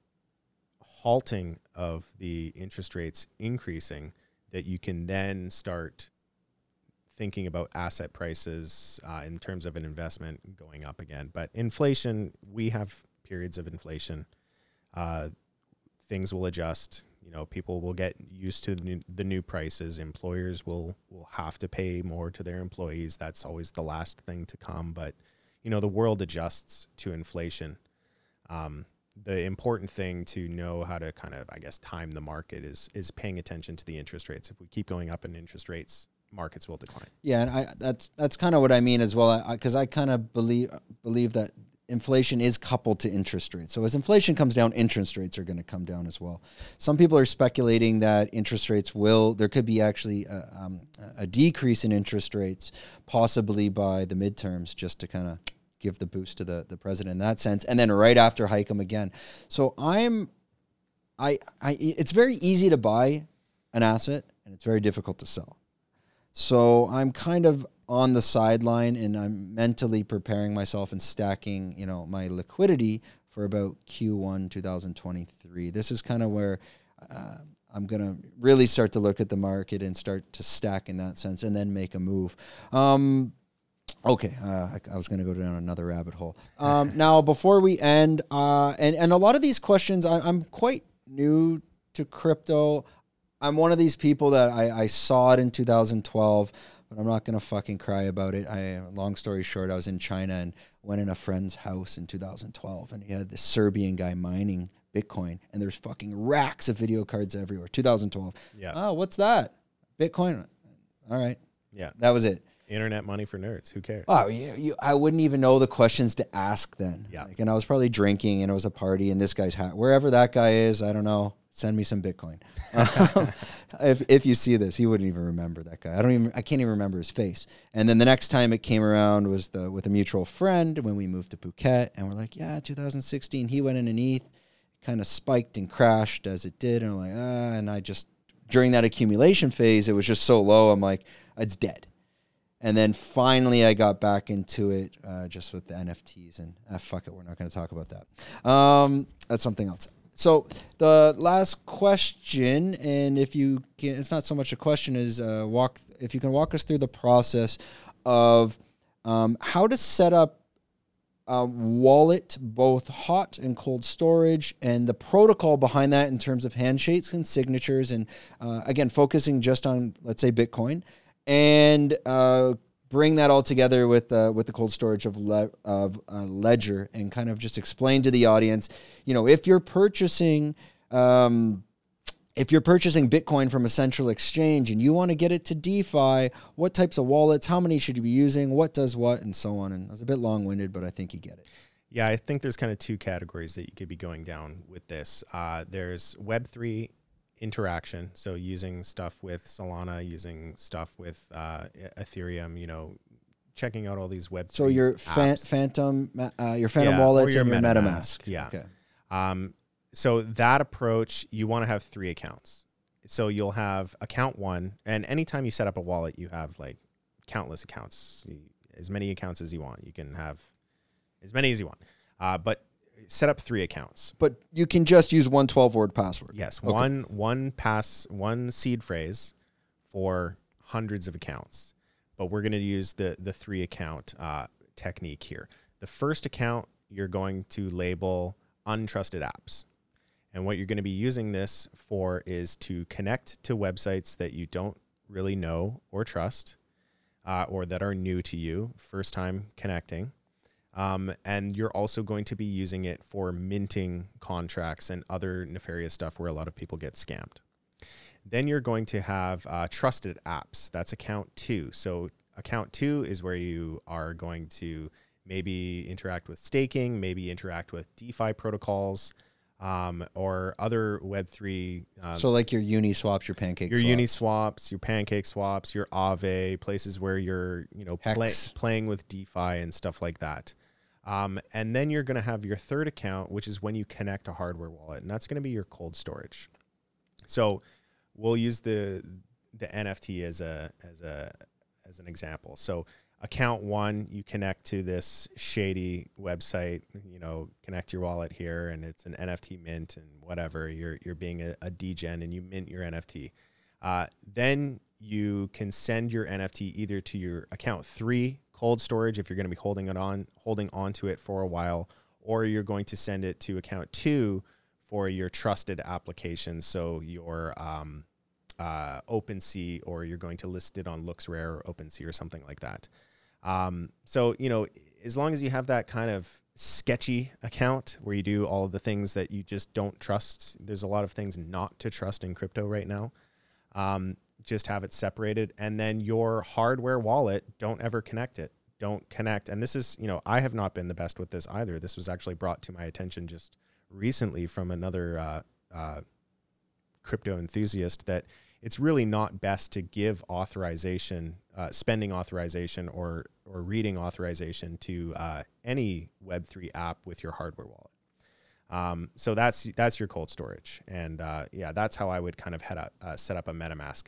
halting of the interest rates increasing that you can then start thinking about asset prices uh, in terms of an investment going up again. But inflation, we have periods of inflation. Uh, things will adjust. You know, people will get used to the new, the new prices. Employers will will have to pay more to their employees. That's always the last thing to come. But you know, the world adjusts to inflation. Um, the important thing to know how to kind of, I guess, time the market is is paying attention to the interest rates. If we keep going up in interest rates, markets will decline. Yeah, and I that's that's kind of what I mean as well, because I, I kind of believe believe that inflation is coupled to interest rates. So as inflation comes down, interest rates are going to come down as well. Some people are speculating that interest rates will there could be actually a, um, a decrease in interest rates, possibly by the midterms, just to kind of give the boost to the the president in that sense, and then right after hike them again. So I'm, I I it's very easy to buy an asset and it's very difficult to sell. So I'm kind of on the sideline and I'm mentally preparing myself and stacking, you know, my liquidity for about Q1 2023. This is kind of where uh, I'm going to really start to look at the market and start to stack in that sense and then make a move. Um, okay, uh, I, I, was going to go down another rabbit hole. Um, (laughs) now, before we end, uh, and, and a lot of these questions, I, I'm quite new to crypto. I'm one of these people that I, I saw it in 2012 but I'm not gonna fucking cry about it. I long story short, I was in China and went in a friend's house in 2012, and he had this Serbian guy mining Bitcoin, and there's fucking racks of video cards everywhere. 2012. Yeah. Oh, what's that? Bitcoin. All right. Yeah. That was it. Internet money for nerds. Who cares? Oh, yeah. You, I wouldn't even know the questions to ask then. Yeah. Like, and I was probably drinking, and it was a party, and this guy's hat, wherever that guy is, I don't know send me some Bitcoin. Um, (laughs) if, if you see this, he wouldn't even remember that guy. I don't even, I can't even remember his face. And then the next time it came around was the, with a mutual friend when we moved to Phuket and we're like, yeah, 2016, he went in an ETH, kind of spiked and crashed as it did. And I'm like, ah, and I just, during that accumulation phase, it was just so low. I'm like, it's dead. And then finally, I got back into it uh, just with the NFTs, and ah, fuck it, we're not going to talk about that. Um, that's something else. So the last question, and if you can, it's not so much a question, is uh, walk. If you can walk us through the process of um, how to set up a wallet, both hot and cold storage, and the protocol behind that in terms of handshakes and signatures, and uh, again focusing just on let's say Bitcoin and uh, bring that all together with uh, with the cold storage of le- of uh, Ledger and kind of just explain to the audience, you know, if you're purchasing. Um, if you're purchasing Bitcoin from a central exchange and you want to get it to DeFi, what types of wallets, how many should you be using, what does what, and so on. And I was a bit long winded, but I think you get it. Yeah, I think there's kind of two categories that you could be going down with this. Uh, there's Web3 interaction. So using stuff with Solana, using stuff with uh, Ethereum, you know, checking out all these web. So your fan, Phantom, uh, your Phantom yeah, wallet, your and your MetaMask. MetaMask. Yeah. Okay. Um, so that approach, you want to have three accounts. So you'll have account one, and anytime you set up a wallet, you have like countless accounts, as many accounts as you want. You can have as many as you want. Uh, but set up three accounts. But you can just use one 12 word password. Yes, okay. one one pass one seed phrase for hundreds of accounts. But we're going to use the the three account uh, technique here. The first account you're going to label untrusted apps. And what you're going to be using this for is to connect to websites that you don't really know or trust, uh, or that are new to you, first time connecting. Um, and you're also going to be using it for minting contracts and other nefarious stuff where a lot of people get scammed. Then you're going to have uh, trusted apps. That's account two. So account two is where you are going to maybe interact with staking, maybe interact with DeFi protocols, um, or other Web three. Um, so like your Uniswaps, your pancake, your swaps. Uniswaps, your PancakeSwaps, your Aave, places where you're you know play, playing with DeFi and stuff like that. Um, and then you're going to have your third account, which is when you connect a hardware wallet, and that's going to be your cold storage. So we'll use the the NFT as a as a as an example. So account one, you connect to this shady website, you know, connect your wallet here and it's an NFT mint and whatever. You're you're being a, a degen and you mint your NFT. Uh, then you can send your NFT either to your account three cold storage if you're going to be holding it on holding onto it for a while, or you're going to send it to account two for your trusted applications. So your um, uh, OpenSea, or you're going to list it on LooksRare or OpenSea or something like that. Um, so you know, as long as you have that kind of sketchy account where you do all of the things that you just don't trust, there's a lot of things not to trust in crypto right now. Um, just have it separated, and then your hardware wallet, don't ever connect it. Don't connect. And this is, you know, I have not been the best with this either. This was actually brought to my attention just recently from another uh, uh, crypto enthusiast that it's really not best to give authorization, uh, spending authorization, or or reading authorization to uh, any Web three app with your hardware wallet. Um, so that's that's your cold storage, and uh, yeah, that's how I would kind of head up, uh, set up a MetaMask.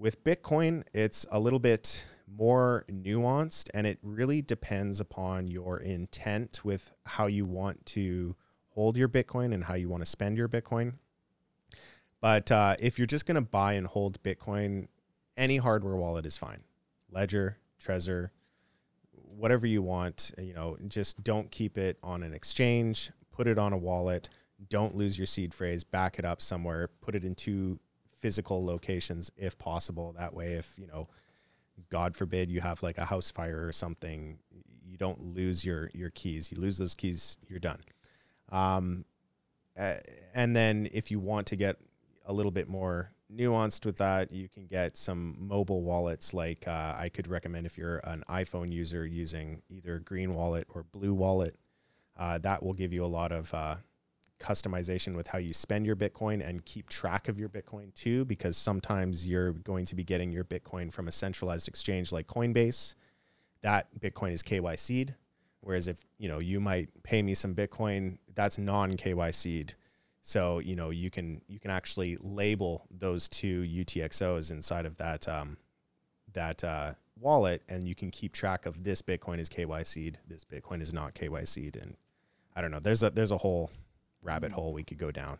With Bitcoin, it's a little bit more nuanced, and it really depends upon your intent with how you want to hold your Bitcoin and how you want to spend your Bitcoin. But uh, if you're just going to buy and hold Bitcoin, any hardware wallet is fine. Ledger, Trezor, whatever you want. You know, just don't keep it on an exchange. Put it on a wallet. Don't lose your seed phrase. Back it up somewhere. Put it in two physical locations if possible. That way, if you know, God forbid, you have like a house fire or something, you don't lose your your keys. You lose those keys, you're done. Um, and then if you want to get a little bit more nuanced with that, you can get some mobile wallets. Like uh, I could recommend if you're an iPhone user using either Green Wallet or Blue Wallet, uh, that will give you a lot of uh, customization with how you spend your Bitcoin and keep track of your Bitcoin too. Because sometimes you're going to be getting your Bitcoin from a centralized exchange like Coinbase. That Bitcoin is KYC'd. Whereas if you know you might pay me some Bitcoin, that's non KYC'd. So you know you can you can actually label those two UTXOs inside of that um, that uh, wallet, and you can keep track of this Bitcoin is KYC'd, this Bitcoin is not KYC'd, and I don't know. There's a there's a whole rabbit hole we could go down.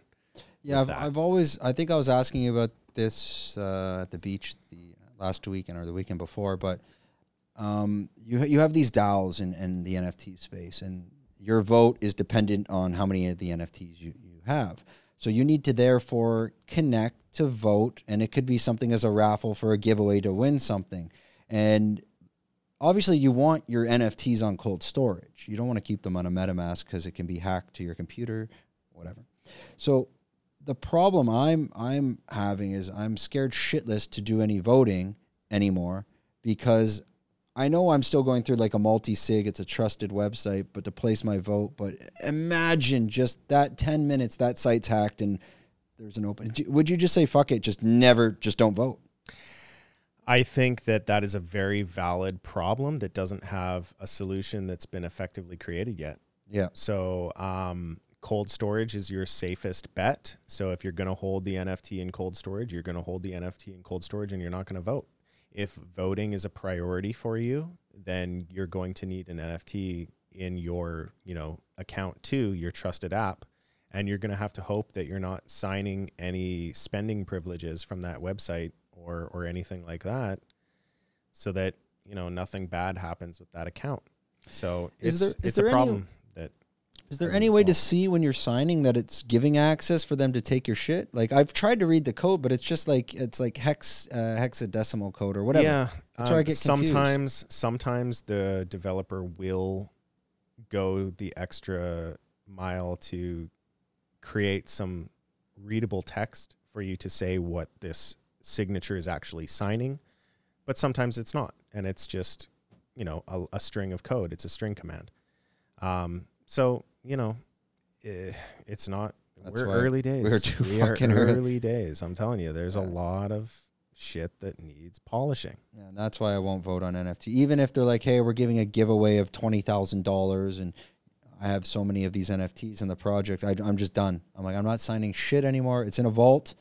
Yeah, I've. I've always. I think I was asking you about this uh, at the beach the last weekend or the weekend before, but um, you you have these DAOs in, in the NFT space, and your vote is dependent on how many of the NFTs you, you have. So you need to therefore connect to vote, and it could be something as a raffle for a giveaway to win something. And obviously, you want your NFTs on cold storage. You don't want to keep them on a MetaMask because it can be hacked to your computer, whatever. So the problem I'm I'm having is I'm scared shitless to do any voting anymore because I know I'm still going through like a multi sig. It's a trusted website, but to place my vote. But imagine just that 10 minutes, that site's hacked and there's an open. Would you just say, fuck it, just never, just don't vote? I think that that is a very valid problem that doesn't have a solution that's been effectively created yet. Yeah. So, um, cold storage is your safest bet. So, if you're going to hold the NFT in cold storage, you're going to hold the NFT in cold storage and you're not going to vote. If voting is a priority for you, then you're going to need an NFT in your, you know, account too, your trusted app, and you're going to have to hope that you're not signing any spending privileges from that website or or anything like that so that, you know, nothing bad happens with that account. So, Is it's there- is it's there a problem that Is there any way to see when you're signing that it's giving access for them to take your shit? Like I've tried to read the code, but it's just like it's like hex uh, hexadecimal code or whatever. Yeah, That's where I um, get confused. sometimes sometimes the developer will go the extra mile to create some readable text for you to say what this signature is actually signing, but sometimes it's not, and it's just you know a, a string of code. It's a string command. Um, so you know, eh, it's not. That's we're early days. we're too we fucking early. early days. I'm telling you, there's a lot of shit that needs polishing. Yeah, and that's why I won't vote on NFT. Even if they're like, hey, we're giving a giveaway of twenty thousand dollars, and I have so many of these NFTs in the project, I, am just done. I'm like, I'm not signing shit anymore. It's in a vault.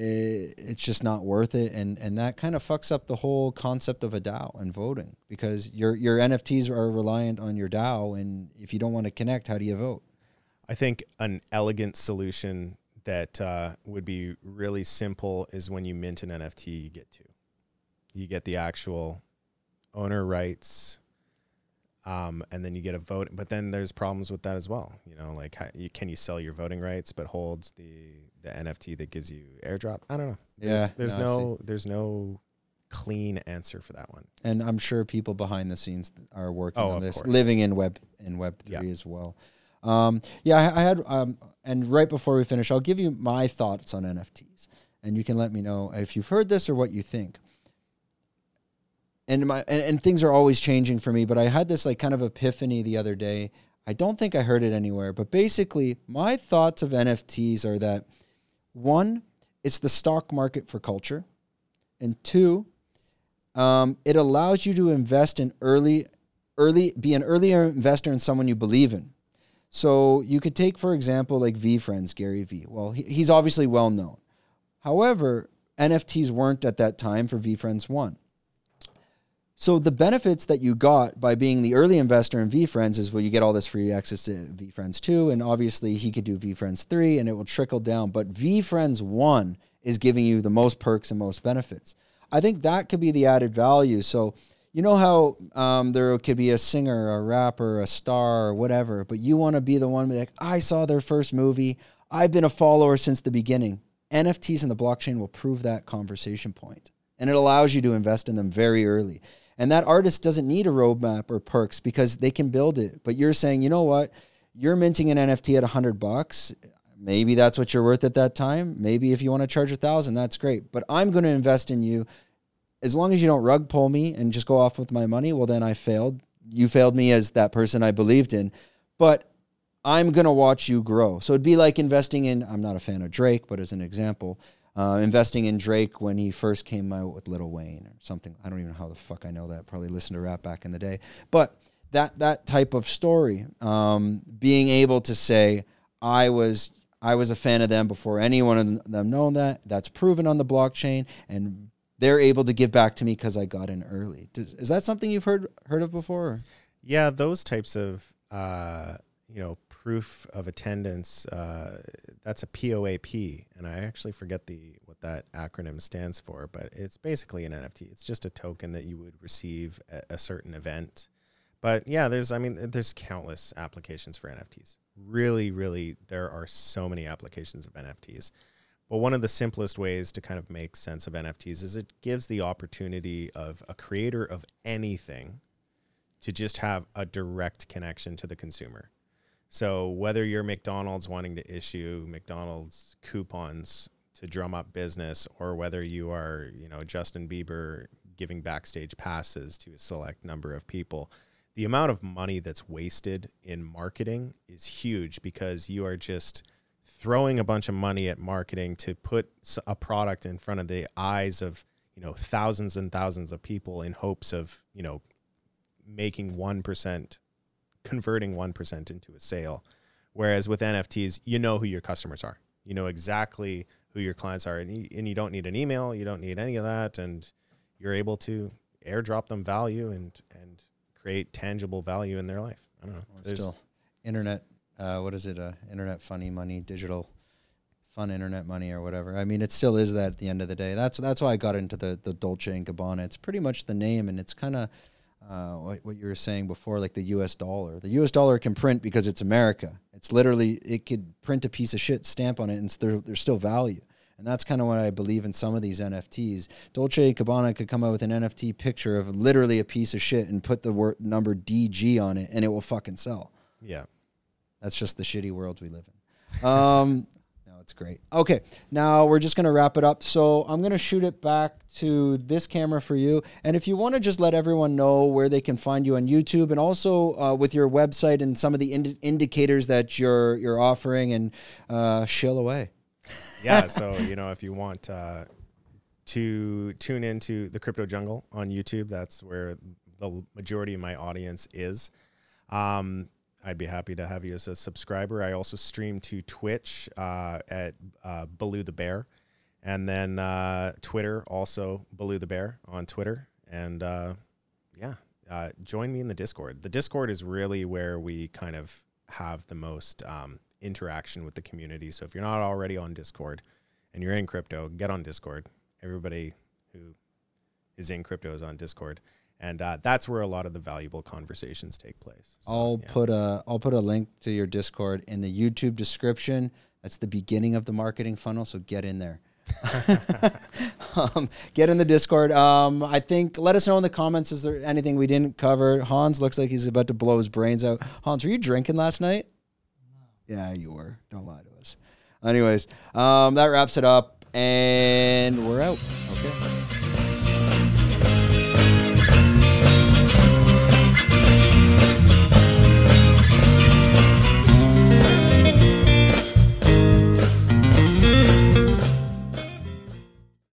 It, it's just not worth it, and and that kind of fucks up the whole concept of a DAO and voting because your your NFTs are reliant on your DAO, and if you don't want to connect, how do you vote? I think an elegant solution that uh, would be really simple is when you mint an NFT, you get to You get the actual owner rights, um, and then you get a vote. But then there's problems with that as well. You know, like how, you, can you sell your voting rights but holds the the NFT that gives you airdrop? I don't know. There's, Yeah, there's no, no there's no clean answer for that one. and I'm sure people behind the scenes are working Oh, on this, course. living in web in Web three Yeah. as well. Um, yeah, I, I had, um, and right before we finish, I'll give you my thoughts on NFTs, and you can let me know if you've heard this or what you think. And my and, and things are always changing for me, but I had this like kind of epiphany the other day. I don't think I heard it anywhere, but basically, my thoughts of NFTs are that one, it's the stock market for culture, and two, um, it allows you to invest in early, early, be an earlier investor in someone you believe in. So you could take, for example, like VeeFriends, Gary Vee. Well, he, he's obviously well known. However, NFTs weren't at that time for VeeFriends 1. So the benefits that you got by being the early investor in VeeFriends is well, you get all this free access to VeeFriends 2, and obviously he could do VeeFriends 3, and it will trickle down. But VeeFriends 1 is giving you the most perks and most benefits. I think that could be the added value. So you know how um, there could be a singer, a rapper, a star, or whatever, but you want to be the one be like, I saw their first movie. I've been a follower since the beginning. NFTs in the blockchain will prove that conversation point, and it allows you to invest in them very early. And that artist doesn't need a roadmap or perks because they can build it. But you're saying, you know what? You're minting an NFT at 100 bucks. Maybe that's what you're worth at that time. Maybe if you want to charge a thousand, that's great. But I'm going to invest in you. As long as you don't rug pull me and just go off with my money, well, then I failed. You failed me as that person I believed in. But I'm going to watch you grow. So it'd be like investing in, I'm not a fan of Drake, but as an example, uh, investing in Drake when he first came out with Lil Wayne or something. I don't even know how the fuck I know that. Probably listened to rap back in the day. But that that type of story, um, being able to say I was I was a fan of them before anyone of them known that. That's proven on the blockchain, and they're able to give back to me because I got in early. Does, is that something you've heard heard of before? Yeah, those types of uh, you know proof of attendance. Uh, that's a POAP, and I actually forget the what that acronym stands for, but it's basically an NFT. It's just a token that you would receive at a certain event. But yeah, there's I mean there's countless applications for NFTs. Really, really, there are so many applications of NFTs. But one of the simplest ways to kind of make sense of NFTs is it gives the opportunity of a creator of anything to just have a direct connection to the consumer. So whether you're McDonald's wanting to issue McDonald's coupons to drum up business or whether you are, you know, Justin Bieber giving backstage passes to a select number of people, the amount of money that's wasted in marketing is huge because you are just throwing a bunch of money at marketing to put a product in front of the eyes of, you know, thousands and thousands of people in hopes of, you know, making 1% converting 1% into a sale. Whereas with NFTs, you know who your customers are. You know exactly who your clients are. And you, and you don't need an email, you don't need any of that. And you're able to airdrop them value and, and create tangible value in their life. I don't know. There's- Still, internet. Uh, what is it? Uh, internet funny money, digital fun internet money, or whatever. I mean, it still is that at the end of the day. That's that's why I got into the the Dolce and Gabbana. It's pretty much the name, and it's kind of uh, what, what you were saying before, like the U.S. dollar. The U.S. dollar can print because it's America. It's literally it could print a piece of shit, stamp on it, and there, there's still value. And that's kind of what I believe in some of these NFTs. Dolce and Gabbana could come out with an NFT picture of literally a piece of shit and put the word number DG on it, and it will fucking sell. yeah. That's just the shitty world we live in. Um, it's great. Okay, now we're just gonna wrap it up. So I'm gonna shoot it back to this camera for you, and if you want to just let everyone know where they can find you on YouTube, and also uh, with your website and some of the ind- indicators that you're you're offering, and uh, shill away. (laughs) yeah. So you know, if you want uh, to tune into the crypto jungle on YouTube, that's where the majority of my audience is. Um, I'd be happy to have you as a subscriber. I also stream to Twitch uh, at uh, Baloo the Bear, and then uh, Twitter also Baloo the Bear on Twitter. And uh, yeah, uh, join me in the Discord. The Discord is really where we kind of have the most um, interaction with the community. So if you're not already on Discord and you're in crypto, get on Discord. Everybody who is in crypto is on Discord and uh, that's where a lot of the valuable conversations take place. So, I'll yeah. put a I'll put a link to your Discord in the YouTube description. That's the beginning of the marketing funnel, so get in there. (laughs) (laughs) um, get in the Discord. Um, I think let us know in the comments. Is there anything we didn't cover? Hans looks like he's about to blow his brains out. Hans, were you drinking last night? No. Yeah, you were. Don't lie to us. Anyways, um, that wraps it up, and we're out. Okay.